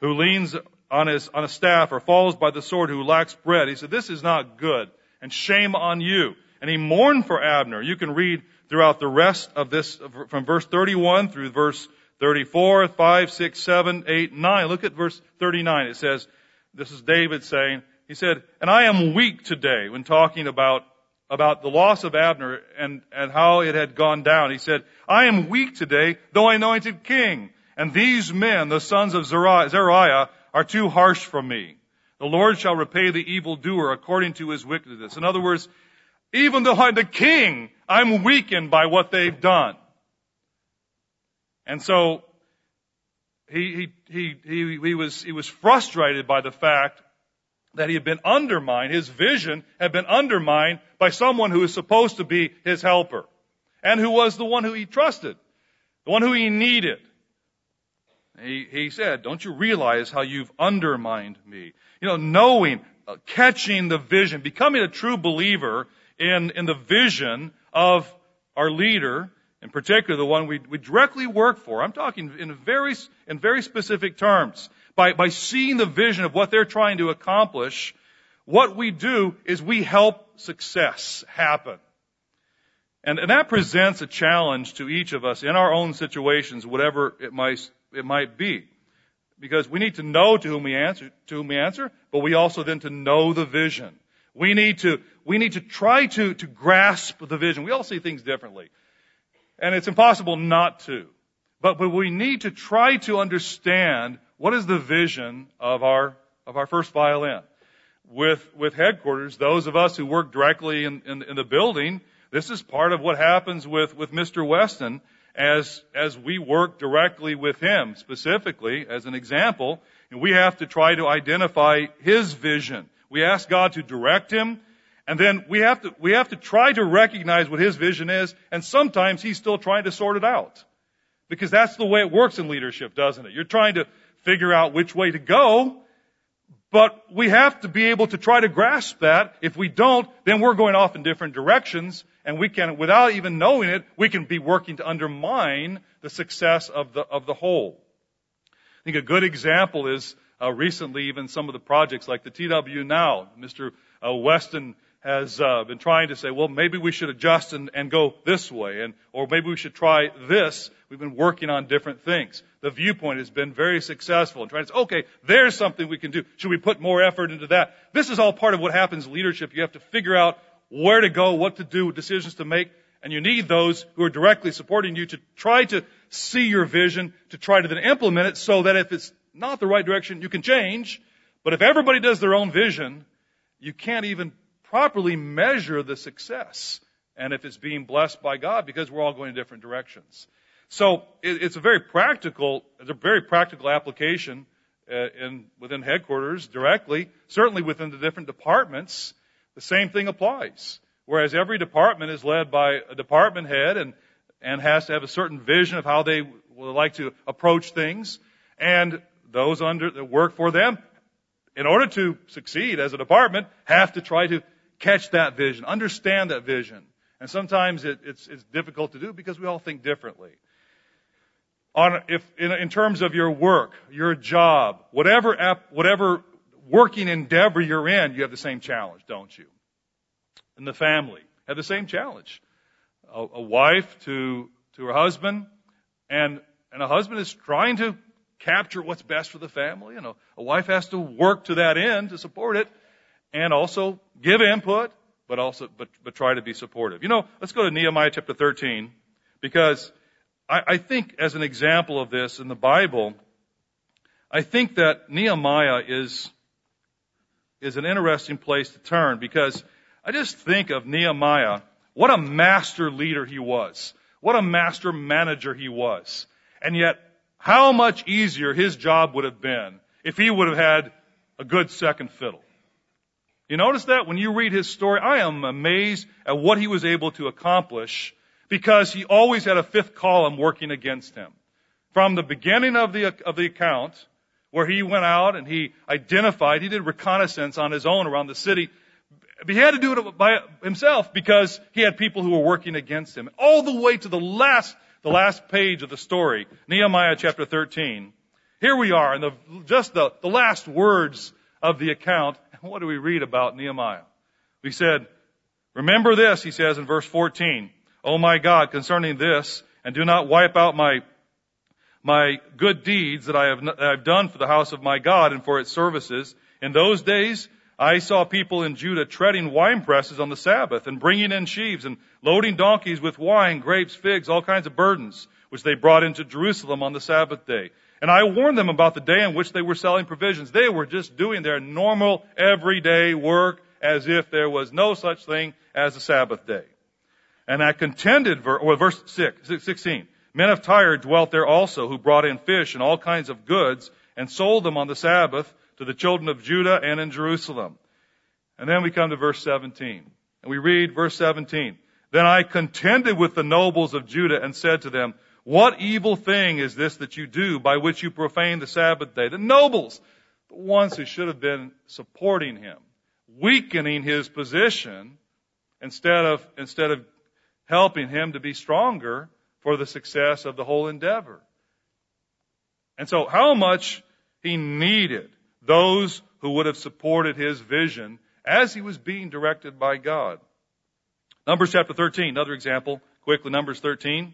who leans on his, on a staff or falls by the sword, who lacks bread. He said, this is not good and shame on you. And he mourned for Abner. You can read throughout the rest of this from verse 31 through verse 34, 5, 6, 7, 8, 9. Look at verse 39. It says, this is David saying, he said, and I am weak today when talking about about the loss of Abner and, and how it had gone down. He said, I am weak today, though anointed king. And these men, the sons of Zeruiah, are too harsh for me. The Lord shall repay the evildoer according to his wickedness. In other words, even though I'm the king, I'm weakened by what they've done. And so, he, he, he, he, was, he was frustrated by the fact that he had been undermined, his vision had been undermined by someone who was supposed to be his helper and who was the one who he trusted, the one who he needed. He, he said, don't you realize how you've undermined me? You know, knowing, uh, catching the vision, becoming a true believer in, in the vision of our leader, in particular the one we, we directly work for. I'm talking in very, in very specific terms by, by seeing the vision of what they're trying to accomplish, what we do is we help success happen. And, and that presents a challenge to each of us in our own situations, whatever it might, it might be. Because we need to know to whom we answer, to whom we answer, but we also then to know the vision. We need to, we need to try to, to grasp the vision. We all see things differently. And it's impossible not to. But, but we need to try to understand what is the vision of our, of our first violin? With, with headquarters, those of us who work directly in, in, in the building, this is part of what happens with, with Mr. Weston as, as we work directly with him, specifically, as an example, and we have to try to identify his vision. We ask God to direct him, and then we have to, we have to try to recognize what his vision is, and sometimes he's still trying to sort it out. Because that's the way it works in leadership, doesn't it? You're trying to figure out which way to go, but we have to be able to try to grasp that. If we don't, then we're going off in different directions, and we can, without even knowing it, we can be working to undermine the success of the, of the whole. I think a good example is uh, recently even some of the projects like the TW Now. Mr. Uh, Weston has uh, been trying to say, well, maybe we should adjust and, and go this way, and or maybe we should try this. We've been working on different things. The viewpoint has been very successful in trying to say, okay, there's something we can do. Should we put more effort into that? This is all part of what happens in leadership. You have to figure out where to go, what to do, decisions to make, and you need those who are directly supporting you to try to see your vision, to try to then implement it so that if it's not the right direction, you can change. But if everybody does their own vision, you can't even properly measure the success and if it's being blessed by God because we're all going in different directions. So it's a very practical, it's a very practical application uh, in, within headquarters directly, certainly within the different departments. The same thing applies. Whereas every department is led by a department head and, and has to have a certain vision of how they would like to approach things. And those under, that work for them, in order to succeed as a department, have to try to catch that vision, understand that vision. And sometimes it, it's, it's difficult to do because we all think differently. On, if, in, in terms of your work, your job, whatever, whatever working endeavor you're in, you have the same challenge, don't you? In the family, have the same challenge. A, a wife to, to her husband, and, and a husband is trying to capture what's best for the family, and a, a wife has to work to that end to support it, and also give input, but also, but, but try to be supportive. You know, let's go to Nehemiah chapter 13, because I, I think as an example of this in the Bible, I think that Nehemiah is, is an interesting place to turn because I just think of Nehemiah, what a master leader he was. What a master manager he was. And yet, how much easier his job would have been if he would have had a good second fiddle. You notice that when you read his story, I am amazed at what he was able to accomplish because he always had a fifth column working against him. From the beginning of the, of the account, where he went out and he identified, he did reconnaissance on his own around the city. but He had to do it by himself because he had people who were working against him. All the way to the last, the last page of the story, Nehemiah chapter 13. Here we are in the, just the, the last words of the account. (laughs) What do we read about Nehemiah? We said, remember this, he says in verse 14, Oh my God, concerning this, and do not wipe out my, my good deeds that I have, that I have done for the house of my God and for its services. In those days, I saw people in Judah treading wine presses on the Sabbath and bringing in sheaves and loading donkeys with wine, grapes, figs, all kinds of burdens, which they brought into Jerusalem on the Sabbath day. And I warned them about the day in which they were selling provisions. They were just doing their normal everyday work as if there was no such thing as a Sabbath day. And I contended, or verse 6, 16, men of Tyre dwelt there also who brought in fish and all kinds of goods and sold them on the Sabbath to the children of Judah and in Jerusalem. And then we come to verse 17. And we read verse 17. Then I contended with the nobles of Judah and said to them, what evil thing is this that you do by which you profane the Sabbath day? The nobles, the ones who should have been supporting him, weakening his position instead of, instead of helping him to be stronger for the success of the whole endeavor. And so how much he needed those who would have supported his vision as he was being directed by God. Numbers chapter 13, another example, quickly, Numbers 13.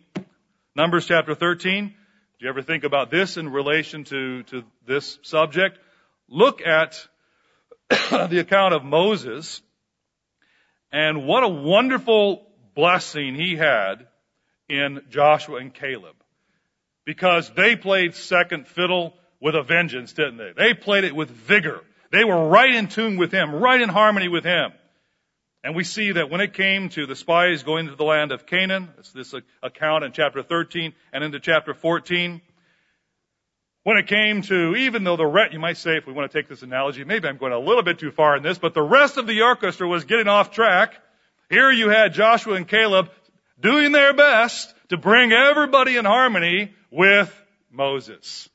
Numbers chapter 13. Do you ever think about this in relation to, to this subject? Look at (coughs) the account of Moses and what a wonderful blessing he had in Joshua and Caleb. Because they played second fiddle with a vengeance, didn't they? They played it with vigor. They were right in tune with him, right in harmony with him. And we see that when it came to the spies going into the land of Canaan, it's this account in chapter 13 and into chapter 14. When it came to, even though the rest, you might say, if we want to take this analogy, maybe I'm going a little bit too far in this, but the rest of the orchestra was getting off track. Here you had Joshua and Caleb doing their best to bring everybody in harmony with Moses.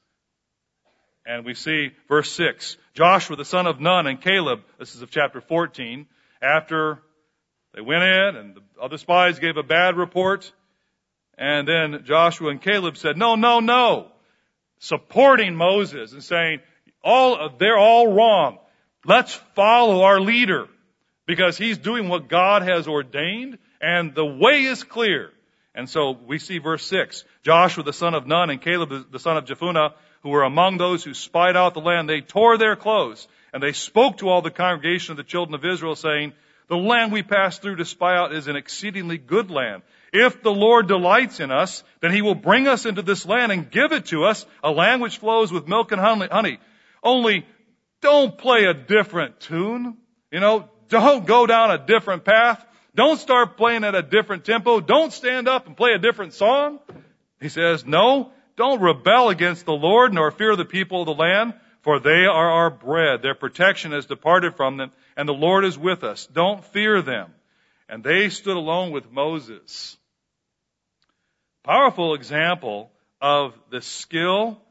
And we see verse 6, Joshua the son of Nun and Caleb, this is of chapter 14, after they went in and the other spies gave a bad report. And then Joshua and Caleb said, no, no, no. Supporting Moses and saying, all, they're all wrong. Let's follow our leader because he's doing what God has ordained and the way is clear. And so we see verse 6. Joshua the son of Nun and Caleb the son of Jephunneh, who were among those who spied out the land, they tore their clothes and they spoke to all the congregation of the children of Israel saying, the land we passed through to spy out is an exceedingly good land. If the Lord delights in us, then he will bring us into this land and give it to us, a land which flows with milk and honey. Only don't play a different tune. You know, don't go down a different path. Don't start playing at a different tempo. Don't stand up and play a different song. He says, no, don't rebel against the Lord nor fear the people of the land for they are our bread. Their protection has departed from them, and the Lord is with us. Don't fear them. And they stood alone with Moses. Powerful example of the skill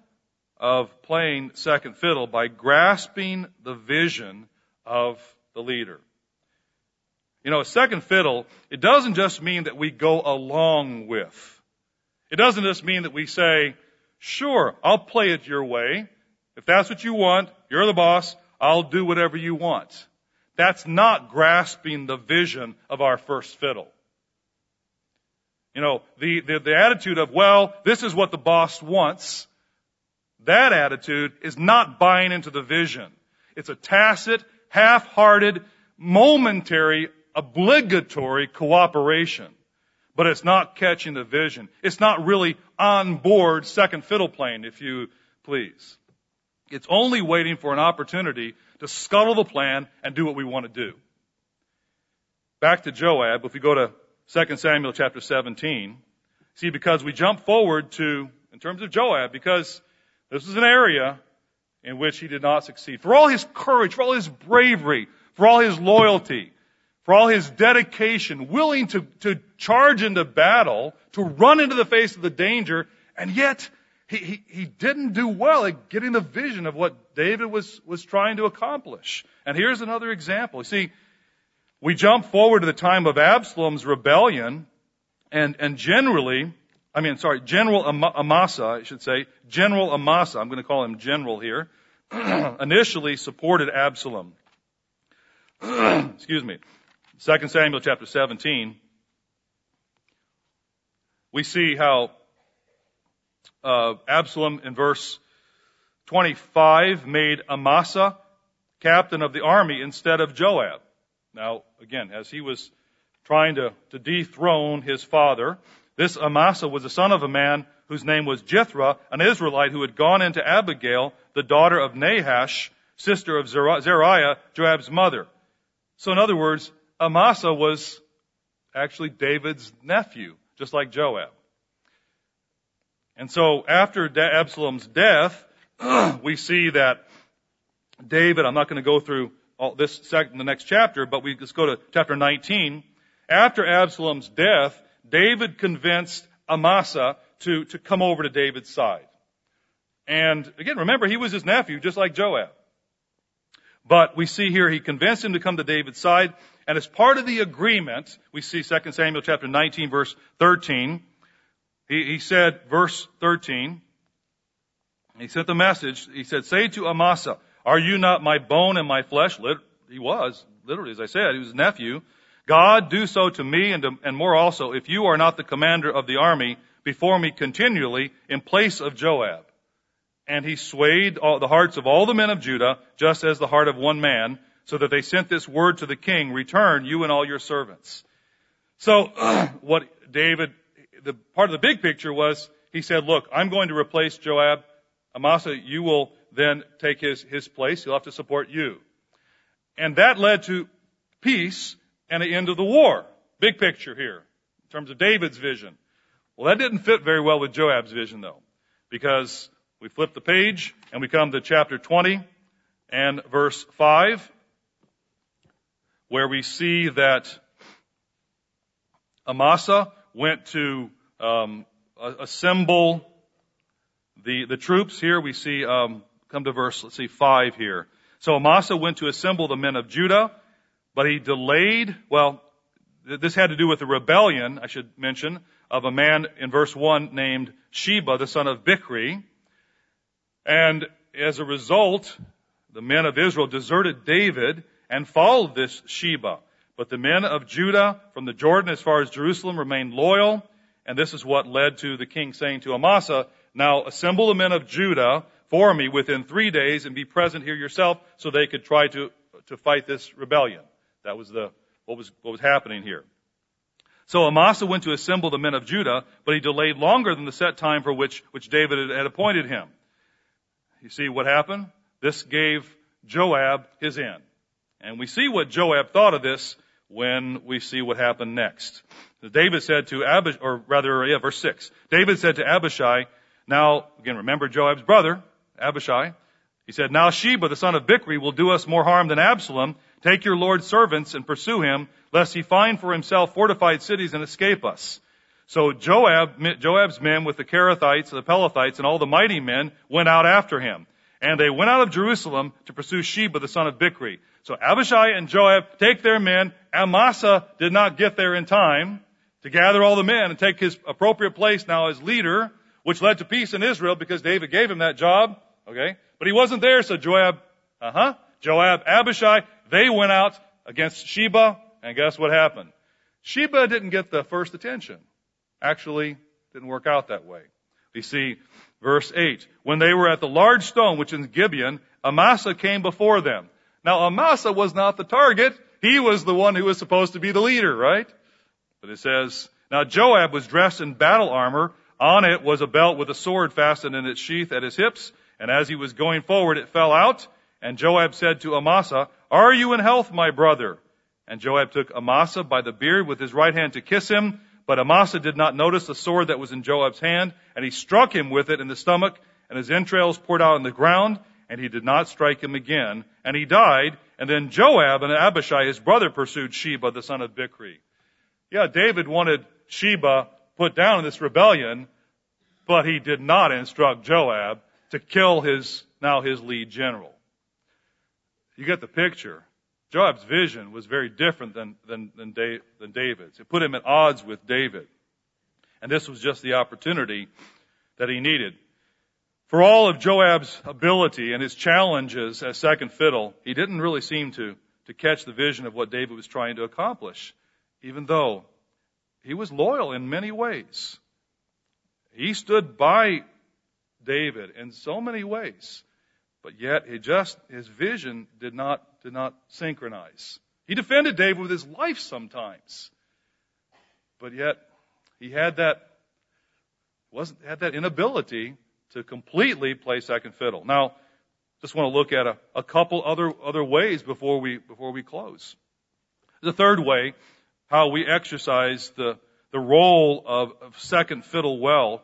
of playing second fiddle by grasping the vision of the leader. You know, a second fiddle, it doesn't just mean that we go along with. It doesn't just mean that we say, sure, I'll play it your way. If that's what you want, you're the boss, I'll do whatever you want. That's not grasping the vision of our first fiddle. You know, the, the, the attitude of, well, this is what the boss wants, that attitude is not buying into the vision. It's a tacit, half-hearted, momentary, obligatory cooperation. But it's not catching the vision. It's not really on board second fiddle playing, if you please. It's only waiting for an opportunity to scuttle the plan and do what we want to do. Back to Joab, if we go to 2 Samuel chapter 17, see, because we jump forward to, in terms of Joab, because this is an area in which he did not succeed. For all his courage, for all his bravery, for all his loyalty, for all his dedication, willing to, to charge into battle, to run into the face of the danger, and yet he, he, he didn't do well at getting the vision of what David was, was trying to accomplish. And here's another example. You see, we jump forward to the time of Absalom's rebellion, and, and generally, I mean, sorry, General Amasa, I should say, General Amasa, I'm going to call him General here, (clears throat) initially supported Absalom. (clears throat) Excuse me. 2 Samuel chapter 17, we see how uh, Absalom in verse 25 made Amasa captain of the army instead of Joab. Now, again, as he was trying to, to dethrone his father, this Amasa was the son of a man whose name was Jithra, an Israelite who had gone into Abigail, the daughter of Nahash, sister of Zeruiah, Joab's mother. So in other words, Amasa was actually David's nephew, just like Joab. And so after Absalom's death, (clears throat) we see that David, I'm not going to go through all this in the next chapter, but we just go to chapter 19. After Absalom's death, David convinced Amasa to, to come over to David's side. And again, remember, he was his nephew, just like Joab. But we see here he convinced him to come to David's side. And as part of the agreement, we see 2 Samuel chapter 19 verse 13. He, he said, verse 13, he sent the message. He said, say to Amasa, are you not my bone and my flesh? He was, literally, as I said, he was his nephew. God, do so to me and, to, and more also, if you are not the commander of the army before me continually in place of Joab. And he swayed all, the hearts of all the men of Judah, just as the heart of one man, so that they sent this word to the king, return you and all your servants. So, (clears throat) what David, the part of the big picture was, he said, look, I'm going to replace Joab. Amasa, you will then take his, his place. He'll have to support you. And that led to peace and the end of the war. Big picture here, in terms of David's vision. Well, that didn't fit very well with Joab's vision, though, because we flip the page and we come to chapter 20 and verse 5, where we see that Amasa went to um, assemble the, the troops. Here we see, um, come to verse, let's see, 5 here. So Amasa went to assemble the men of Judah but he delayed, well, this had to do with the rebellion, I should mention, of a man in verse 1 named Sheba, the son of Bichri. And as a result, the men of Israel deserted David and followed this Sheba. But the men of Judah from the Jordan as far as Jerusalem remained loyal. And this is what led to the king saying to Amasa, now assemble the men of Judah for me within three days and be present here yourself so they could try to, to fight this rebellion. That was the, what was, what was happening here. So Amasa went to assemble the men of Judah, but he delayed longer than the set time for which, which David had appointed him. You see what happened? This gave Joab his end. And we see what Joab thought of this when we see what happened next. David said to Abishai, or rather, yeah, verse 6. David said to Abishai, now, again, remember Joab's brother, Abishai. He said, now Sheba, the son of Bichri, will do us more harm than Absalom, Take your Lord's servants and pursue him, lest he find for himself fortified cities and escape us. So Joab, Joab's men with the Kerethites, the Pelethites, and all the mighty men went out after him. And they went out of Jerusalem to pursue Sheba, the son of Bichri. So Abishai and Joab take their men. Amasa did not get there in time to gather all the men and take his appropriate place now as leader, which led to peace in Israel because David gave him that job. Okay? But he wasn't there, so Joab, uh huh, Joab, Abishai, they went out against Sheba, and guess what happened? Sheba didn't get the first attention. Actually, didn't work out that way. We see verse 8. When they were at the large stone, which is Gibeon, Amasa came before them. Now Amasa was not the target. He was the one who was supposed to be the leader, right? But it says, now Joab was dressed in battle armor. On it was a belt with a sword fastened in its sheath at his hips. And as he was going forward, it fell out. And Joab said to Amasa, Are you in health, my brother? And Joab took Amasa by the beard with his right hand to kiss him. But Amasa did not notice the sword that was in Joab's hand, and he struck him with it in the stomach, and his entrails poured out on the ground, and he did not strike him again. And he died, and then Joab and Abishai, his brother, pursued Sheba, the son of Bichri. Yeah, David wanted Sheba put down in this rebellion, but he did not instruct Joab to kill his, now his lead general. You get the picture. Joab's vision was very different than, than, than, Dave, than David's. It put him at odds with David. And this was just the opportunity that he needed. For all of Joab's ability and his challenges as second fiddle, he didn't really seem to, to catch the vision of what David was trying to accomplish, even though he was loyal in many ways. He stood by David in so many ways. But yet, it just, his vision did not, did not synchronize. He defended David with his life sometimes. But yet, he had that, wasn't, had that inability to completely play second fiddle. Now, just want to look at a, a couple other, other ways before we, before we close. The third way, how we exercise the, the role of, of second fiddle well.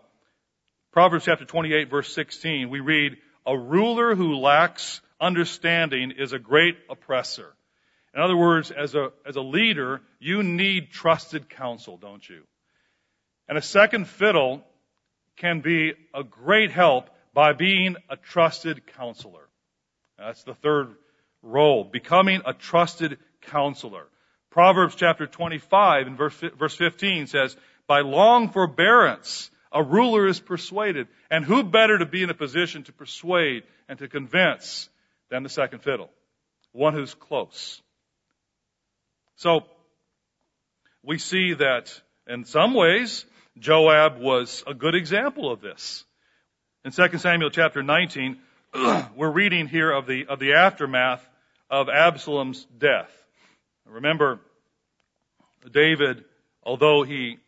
Proverbs chapter 28 verse 16, we read, a ruler who lacks understanding is a great oppressor. In other words, as a, as a leader, you need trusted counsel, don't you? And a second fiddle can be a great help by being a trusted counselor. That's the third role, becoming a trusted counselor. Proverbs chapter 25 and verse, verse 15 says, by long forbearance, a ruler is persuaded. And who better to be in a position to persuade and to convince than the second fiddle? One who's close. So, we see that in some ways, Joab was a good example of this. In 2 Samuel chapter 19, (clears throat) we're reading here of the, of the aftermath of Absalom's death. Remember, David, although he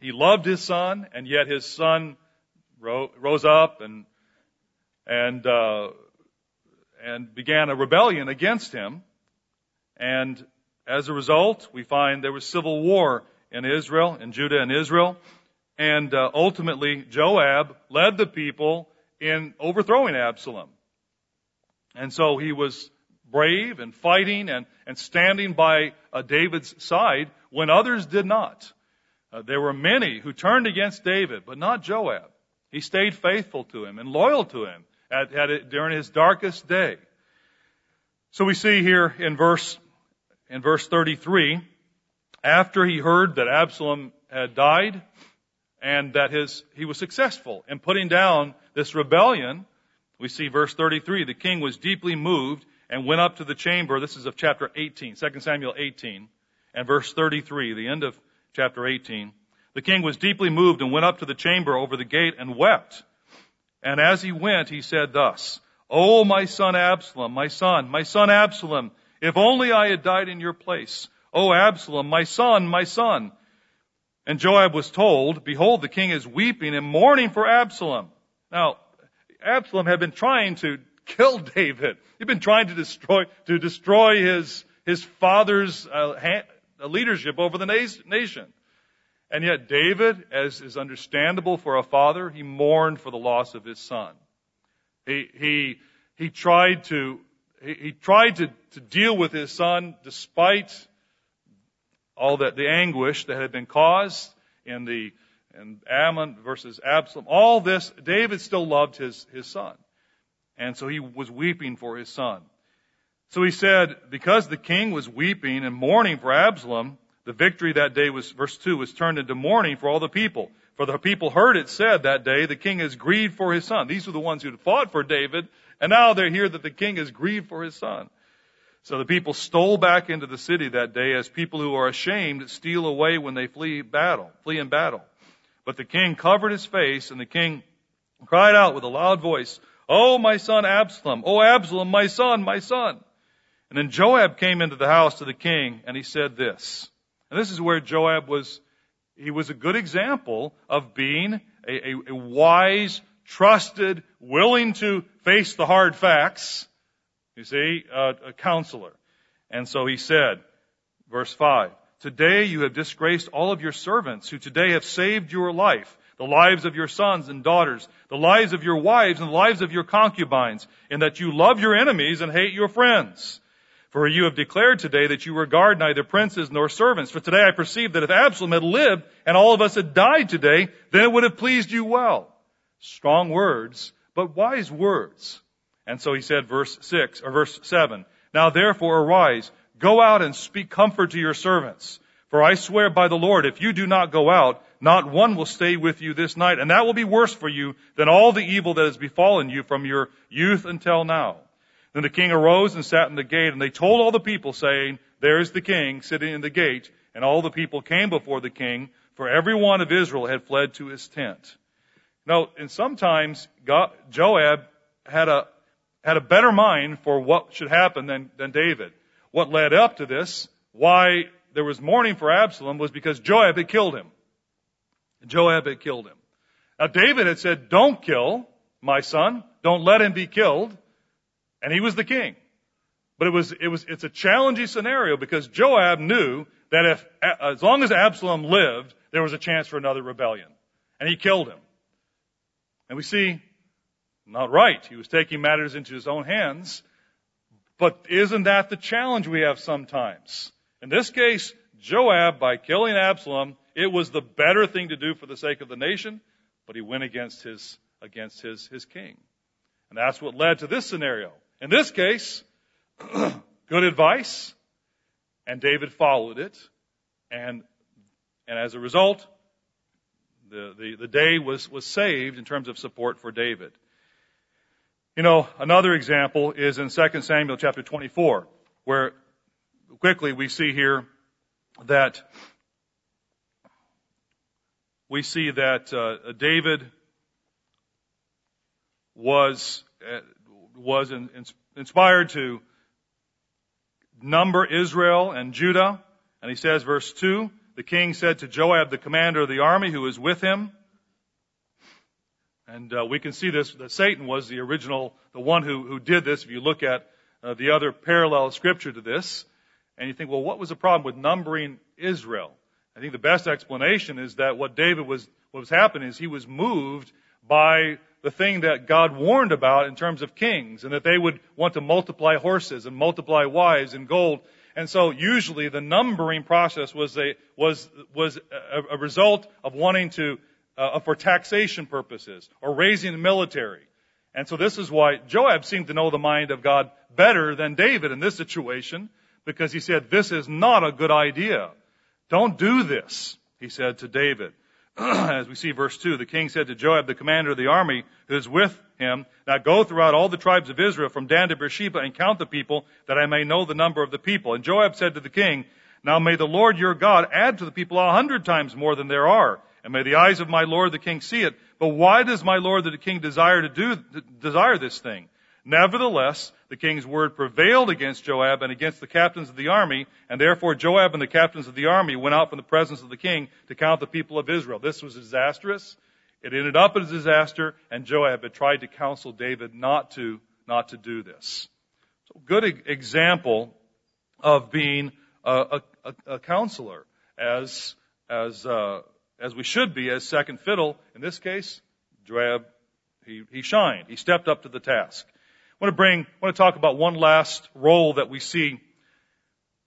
he loved his son, and yet his son rose up and and uh, and began a rebellion against him. And as a result, we find there was civil war in Israel, in Judah and Israel. And uh, ultimately, Joab led the people in overthrowing Absalom. And so he was brave and fighting and, and standing by uh, David's side when others did not. Uh, there were many who turned against David, but not Joab. He stayed faithful to him and loyal to him at, at during his darkest day. So we see here in verse, in verse 33, after he heard that Absalom had died and that his, he was successful in putting down this rebellion, we see verse 33, the king was deeply moved and went up to the chamber. This is of chapter 18, 2 Samuel 18, and verse 33, the end of chapter 18. The king was deeply moved and went up to the chamber over the gate and wept. And as he went, he said thus, Oh, my son Absalom, my son, my son Absalom, if only I had died in your place. Oh, Absalom, my son, my son. And Joab was told, Behold, the king is weeping and mourning for Absalom. Now, Absalom had been trying to kill (laughs) David. He'd been trying to destroy, to destroy his, his father's uh, leadership over the nation. And yet David, as is understandable for a father, he mourned for the loss of his son. He, he, he tried to, he, he tried to, to deal with his son despite all that, the anguish that had been caused in the, in Amnon versus Absalom, all this, David still loved his, his son. And so he was weeping for his son. So he said, because the king was weeping and mourning for Absalom, the victory that day was, verse 2, was turned into mourning for all the people. For the people heard it said that day, the king is grieved for his son. These were the ones who had fought for David, and now they hear that the king is grieved for his son. So the people stole back into the city that day as people who are ashamed steal away when they flee battle, flee in battle. But the king covered his face and the king cried out with a loud voice, Oh, my son Absalom! Oh, Absalom, my son, my son! And then Joab came into the house to the king and he said this. And this is where Joab was, he was a good example of being a, a, a wise, trusted, willing to face the hard facts, you see, a counselor. And so he said, verse 5, Today you have disgraced all of your servants who today have saved your life, the lives of your sons and daughters, the lives of your wives and the lives of your concubines, in that you love your enemies and hate your friends. For you have declared today that you regard neither princes nor servants. For today I perceive that if Absalom had lived and all of us had died today, then it would have pleased you well. Strong words, but wise words. And so he said, verse 6, or verse 7, Now therefore arise, go out and speak comfort to your servants. For I swear by the Lord, if you do not go out, not one will stay with you this night, and that will be worse for you than all the evil that has befallen you from your youth until now. Then the king arose and sat in the gate, and they told all the people, saying, There is the king sitting in the gate. And all the people came before the king, for every one of Israel had fled to his tent. Now, and sometimes God, Joab had a had a better mind for what should happen than, than David. What led up to this, why there was mourning for Absalom, was because Joab had killed him. Joab had killed him. Now David had said, don't kill my son. Don't let him be killed. And he was the king. But it was, it was, it's a challenging scenario because Joab knew that if, as long as Absalom lived, there was a chance for another rebellion. And he killed him. And we see not right. He was taking matters into his own hands. But isn't that the challenge we have sometimes? In this case, Joab, by killing Absalom, it was the better thing to do for the sake of the nation, but he went against his, against his, his king. And that's what led to this scenario. In this case, (clears throat) good advice, and David followed it, and, and as a result, the, the, the day was, was saved in terms of support for David. You know, another example is in 2 Samuel chapter 24, where quickly we see here that we see that uh, David was uh, was in, in, inspired to number Israel and Judah, and he says, verse two, the king said to Joab, the commander of the army, who was with him, and uh, we can see this, that Satan was the original, the one who, who did this. If you look at uh, the other parallel scripture to this, and you think, well, what was the problem with numbering Israel? I think the best explanation is that what David was, what was happening is he was moved by the thing that God warned about in terms of kings, and that they would want to multiply horses and multiply wives and gold. And so usually the numbering process was a, was, was a, a result of wanting to uh, for taxation purposes or raising the military. And so this is why Joab seemed to know the mind of God better than David in this situation because he said, this is not a good idea. Don't do this, he said to David. (clears throat) As we see verse 2, the king said to Joab, the commander of the army who is with him, Now go throughout all the tribes of Israel from Dan to Beersheba and count the people that I may know the number of the people. And Joab said to the king, Now may the Lord your God add to the people a hundred times more than there are and may the eyes of my lord the king see it. But why does my lord the king desire to do, desire this thing? Nevertheless, the king's word prevailed against Joab and against the captains of the army, and therefore Joab and the captains of the army went out from the presence of the king to count the people of Israel. This was disastrous. It ended up as a disaster, and Joab had tried to counsel David not to, not to do this. So good example of being a, a, a counselor as, as, uh, as we should be as second fiddle. In this case, Joab, he, he shined. He stepped up to the task. I want to bring, I want to talk about one last role that we see,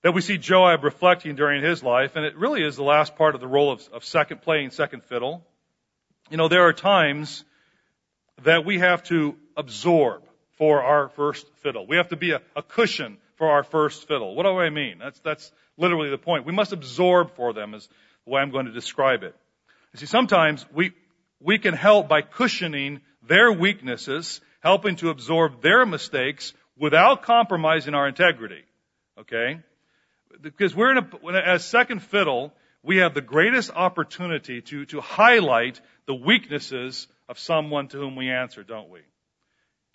that we see Joab reflecting during his life, and it really is the last part of the role of, of second playing second fiddle. you know, there are times that we have to absorb for our first fiddle. We have to be a, a cushion for our first fiddle. What do I mean? That's, that's literally the point. We must absorb for them is the way I'm going to describe it. You see, sometimes we, we can help by cushioning their weaknesses, helping to absorb their mistakes without compromising our integrity. Okay? Because we're in a, as second fiddle, we have the greatest opportunity to, to highlight the weaknesses of someone to whom we answer, don't we?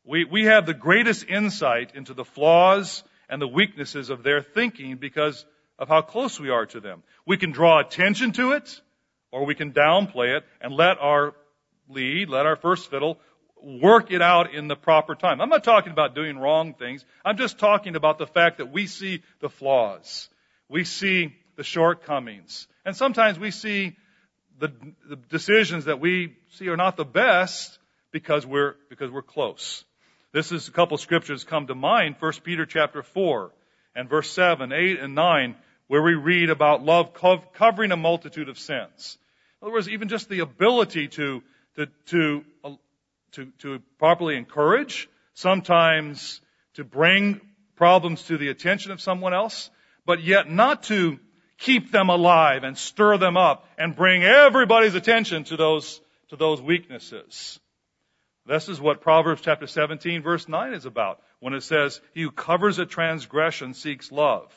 We, we have the greatest insight into the flaws and the weaknesses of their thinking because of how close we are to them. We can draw attention to it, or we can downplay it and let our lead, let our first fiddle work it out in the proper time. I'm not talking about doing wrong things. I'm just talking about the fact that we see the flaws. We see the shortcomings. And sometimes we see the, the decisions that we see are not the best because we're, because we're close. This is a couple scriptures come to mind. 1 Peter chapter 4 and verse 7, 8, and 9, where we read about love covering a multitude of sins. In other words, even just the ability to, to, to, uh, to, to properly encourage, sometimes to bring problems to the attention of someone else, but yet not to keep them alive and stir them up and bring everybody's attention to those, to those weaknesses. This is what Proverbs chapter 17 verse 9 is about when it says, he who covers a transgression seeks love.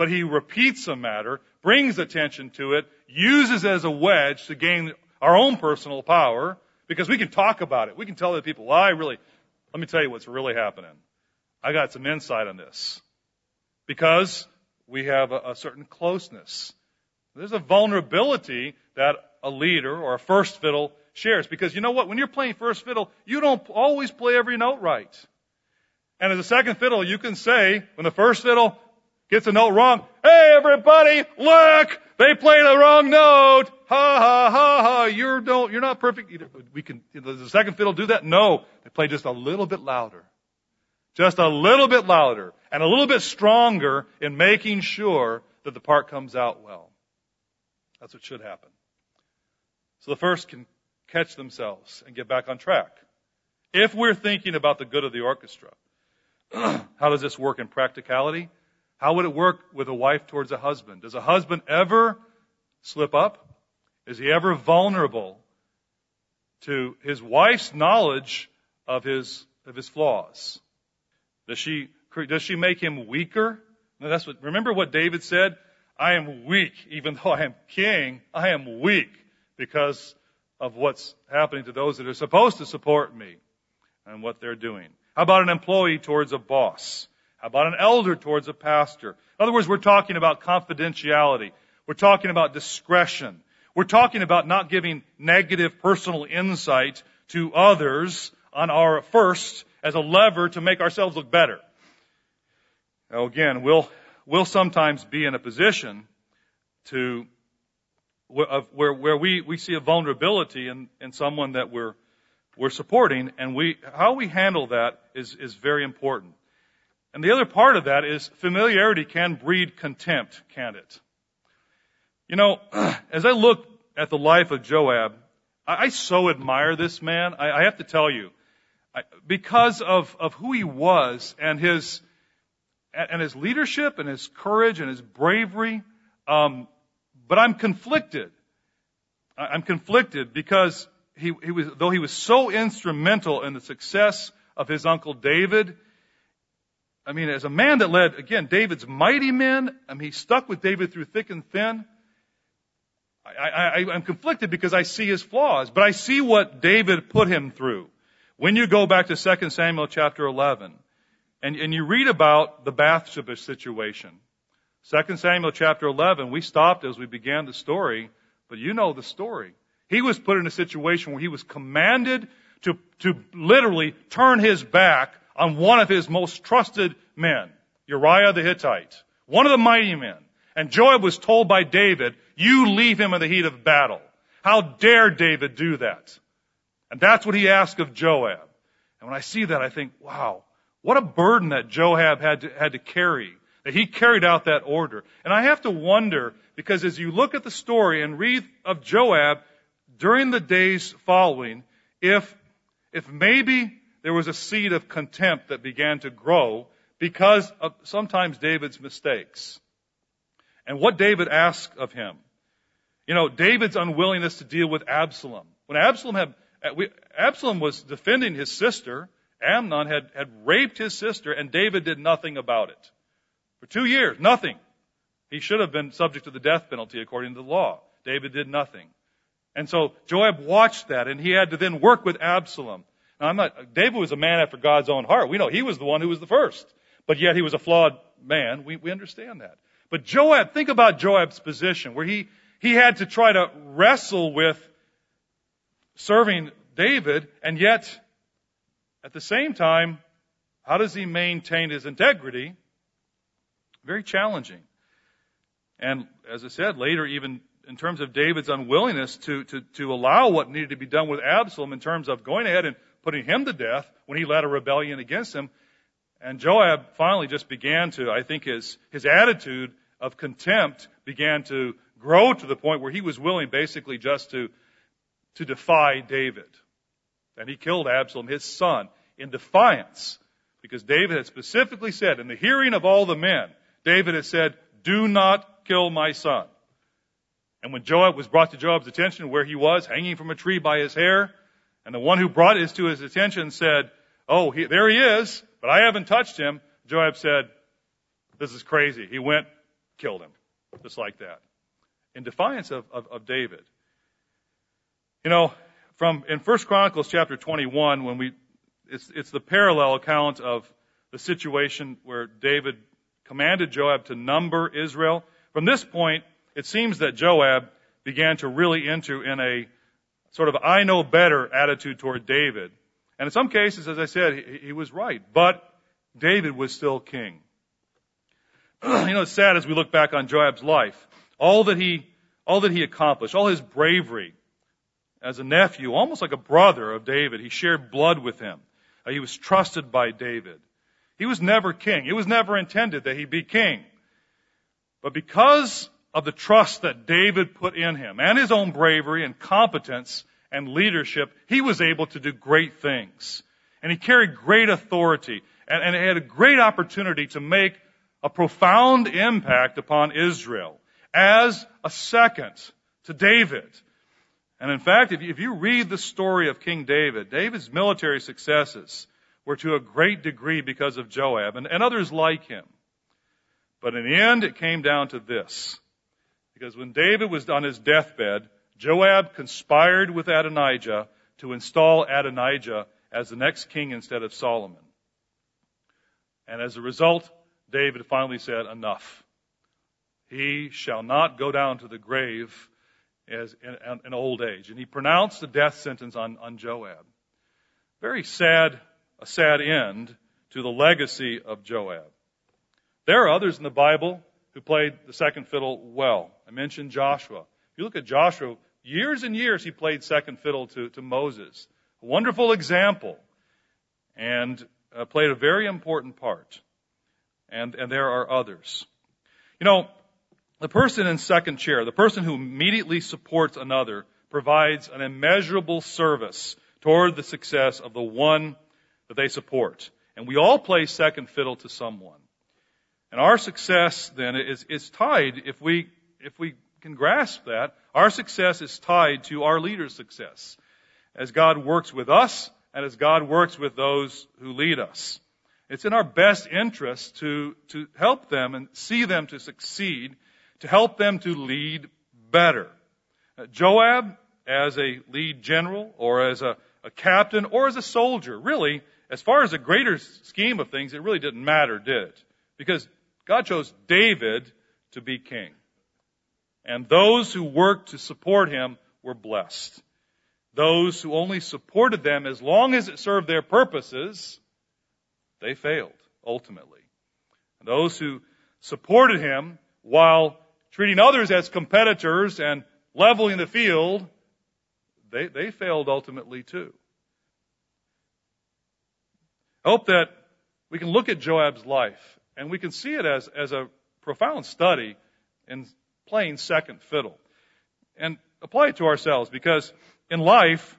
But he repeats a matter, brings attention to it, uses it as a wedge to gain our own personal power, because we can talk about it. We can tell the people, well, I really, let me tell you what's really happening. I got some insight on this. Because we have a, a certain closeness. There's a vulnerability that a leader or a first fiddle shares. Because you know what? When you're playing first fiddle, you don't always play every note right. And as a second fiddle, you can say, when the first fiddle gets a note wrong, hey everybody, look! They played the wrong note! Ha ha ha ha! You're don't, you're not perfect. We can, the second fiddle do that? No. They play just a little bit louder. Just a little bit louder and a little bit stronger in making sure that the part comes out well. That's what should happen. So the first can catch themselves and get back on track. If we're thinking about the good of the orchestra, (clears throat) how does this work in practicality? How would it work with a wife towards a husband? Does a husband ever slip up? Is he ever vulnerable to his wife's knowledge of his, of his flaws? Does she, does she make him weaker? No, that's what, remember what David said? I am weak, even though I am king, I am weak because of what's happening to those that are supposed to support me and what they're doing. How about an employee towards a boss? How about an elder towards a pastor? In other words, we're talking about confidentiality. We're talking about discretion. We're talking about not giving negative personal insight to others on our first as a lever to make ourselves look better. Now again, we'll, we'll sometimes be in a position to where, where we, we see a vulnerability in, in someone that we're, we're supporting, and we, how we handle that is, is very important. And the other part of that is familiarity can breed contempt, can't it? You know, (clears throat) as I look at the life of Joab, I, I so admire this man. I, I have to tell you, I, because of, of who he was and his, and his leadership and his courage and his bravery, um, but I'm conflicted. I'm conflicted because he, he was, though he was so instrumental in the success of his uncle David, I mean, as a man that led, again, David's mighty men, I mean, he stuck with David through thick and thin. I, I, I'm conflicted because I see his flaws, but I see what David put him through. When you go back to 2 Samuel chapter 11, and, and you read about the Bathsheba situation, 2 Samuel chapter 11, we stopped as we began the story, but you know the story. He was put in a situation where he was commanded to, to literally turn his back on one of his most trusted men, Uriah the Hittite, one of the mighty men. And Joab was told by David, you leave him in the heat of battle. How dare David do that? And that's what he asked of Joab. And when I see that, I think, wow, what a burden that Joab had to, had to carry that he carried out that order. And I have to wonder, because as you look at the story and read of Joab, during the days following, if, if maybe there was a seed of contempt that began to grow because of sometimes David's mistakes. And what David asked of him. You know, David's unwillingness to deal with Absalom. When Absalom had, uh, Absalom was defending his sister, Amnon had, had raped his sister, and David did nothing about it. For two years, nothing. He should have been subject to the death penalty according to the law. David did nothing. And so Joab watched that, and he had to then work with Absalom. Now, I'm not, David was a man after God's own heart. We know he was the one who was the first. But yet he was a flawed man. We, we understand that. But Joab, think about Joab's position where he, he had to try to wrestle with serving David, and yet, at the same time, how does he maintain his integrity? Very challenging. And as I said, later, even in terms of David's unwillingness to, to, to allow what needed to be done with Absalom in terms of going ahead and putting him to death when he led a rebellion against him. And Joab finally just began to, I think his, his attitude of contempt began to grow to the point where he was willing basically just to, to defy David. And he killed Absalom, his son, in defiance. Because David had specifically said, in the hearing of all the men, David had said, do not kill my son. And when Joab was brought to Joab's attention where he was, hanging from a tree by his hair, and the one who brought this to his attention said, Oh, he, there he is, but I haven't touched him. Joab said, This is crazy. He went, killed him. Just like that. In defiance of, of, of David. You know, from in First Chronicles chapter 21, when we, it's, it's the parallel account of the situation where David commanded Joab to number Israel. From this point, it seems that Joab began to really enter in a sort of I know better attitude toward David. And in some cases, as I said, he, he was right. But David was still king. (clears throat) you know, it's sad as we look back on Joab's life. All that he, all that he accomplished, all his bravery as a nephew, almost like a brother of David. He shared blood with him. Uh, he was trusted by David. He was never king. It was never intended that he be king. But because of the trust that David put in him and his own bravery and competence and leadership, he was able to do great things. And he carried great authority and, and had a great opportunity to make a profound impact upon Israel as a second to David. And in fact, if you, if you read the story of King David, David's military successes were to a great degree because of Joab and, and others like him. But in the end, it came down to this. Because when David was on his deathbed, Joab conspired with Adonijah to install Adonijah as the next king instead of Solomon. And as a result, David finally said, enough. He shall not go down to the grave as in, in old age. And he pronounced the death sentence on, on Joab. Very sad, a sad end to the legacy of Joab. There are others in the Bible who played the second fiddle well. I mentioned Joshua. If you look at Joshua, years and years he played second fiddle to, to Moses. A wonderful example. And uh, played a very important part. And, and there are others. You know, the person in second chair, the person who immediately supports another, provides an immeasurable service toward the success of the one that they support. And we all play second fiddle to someone. And our success then is, is tied, if we, if we can grasp that, our success is tied to our leader's success. As God works with us and as God works with those who lead us. It's in our best interest to, to help them and see them to succeed, to help them to lead better. Uh, Joab, as a lead general or as a, a captain or as a soldier, really, as far as the greater scheme of things, it really didn't matter, did it? Because God chose David to be king. And those who worked to support him were blessed. Those who only supported them as long as it served their purposes, they failed, ultimately. And those who supported him while treating others as competitors and leveling the field, they, they failed ultimately too. I hope that we can look at Joab's life and we can see it as, as a profound study in playing second fiddle. And apply it to ourselves because in life,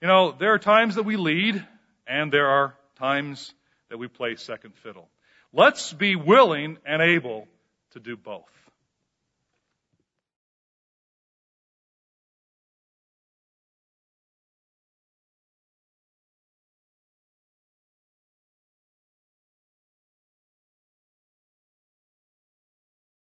you know, there are times that we lead and there are times that we play second fiddle. Let's be willing and able to do both.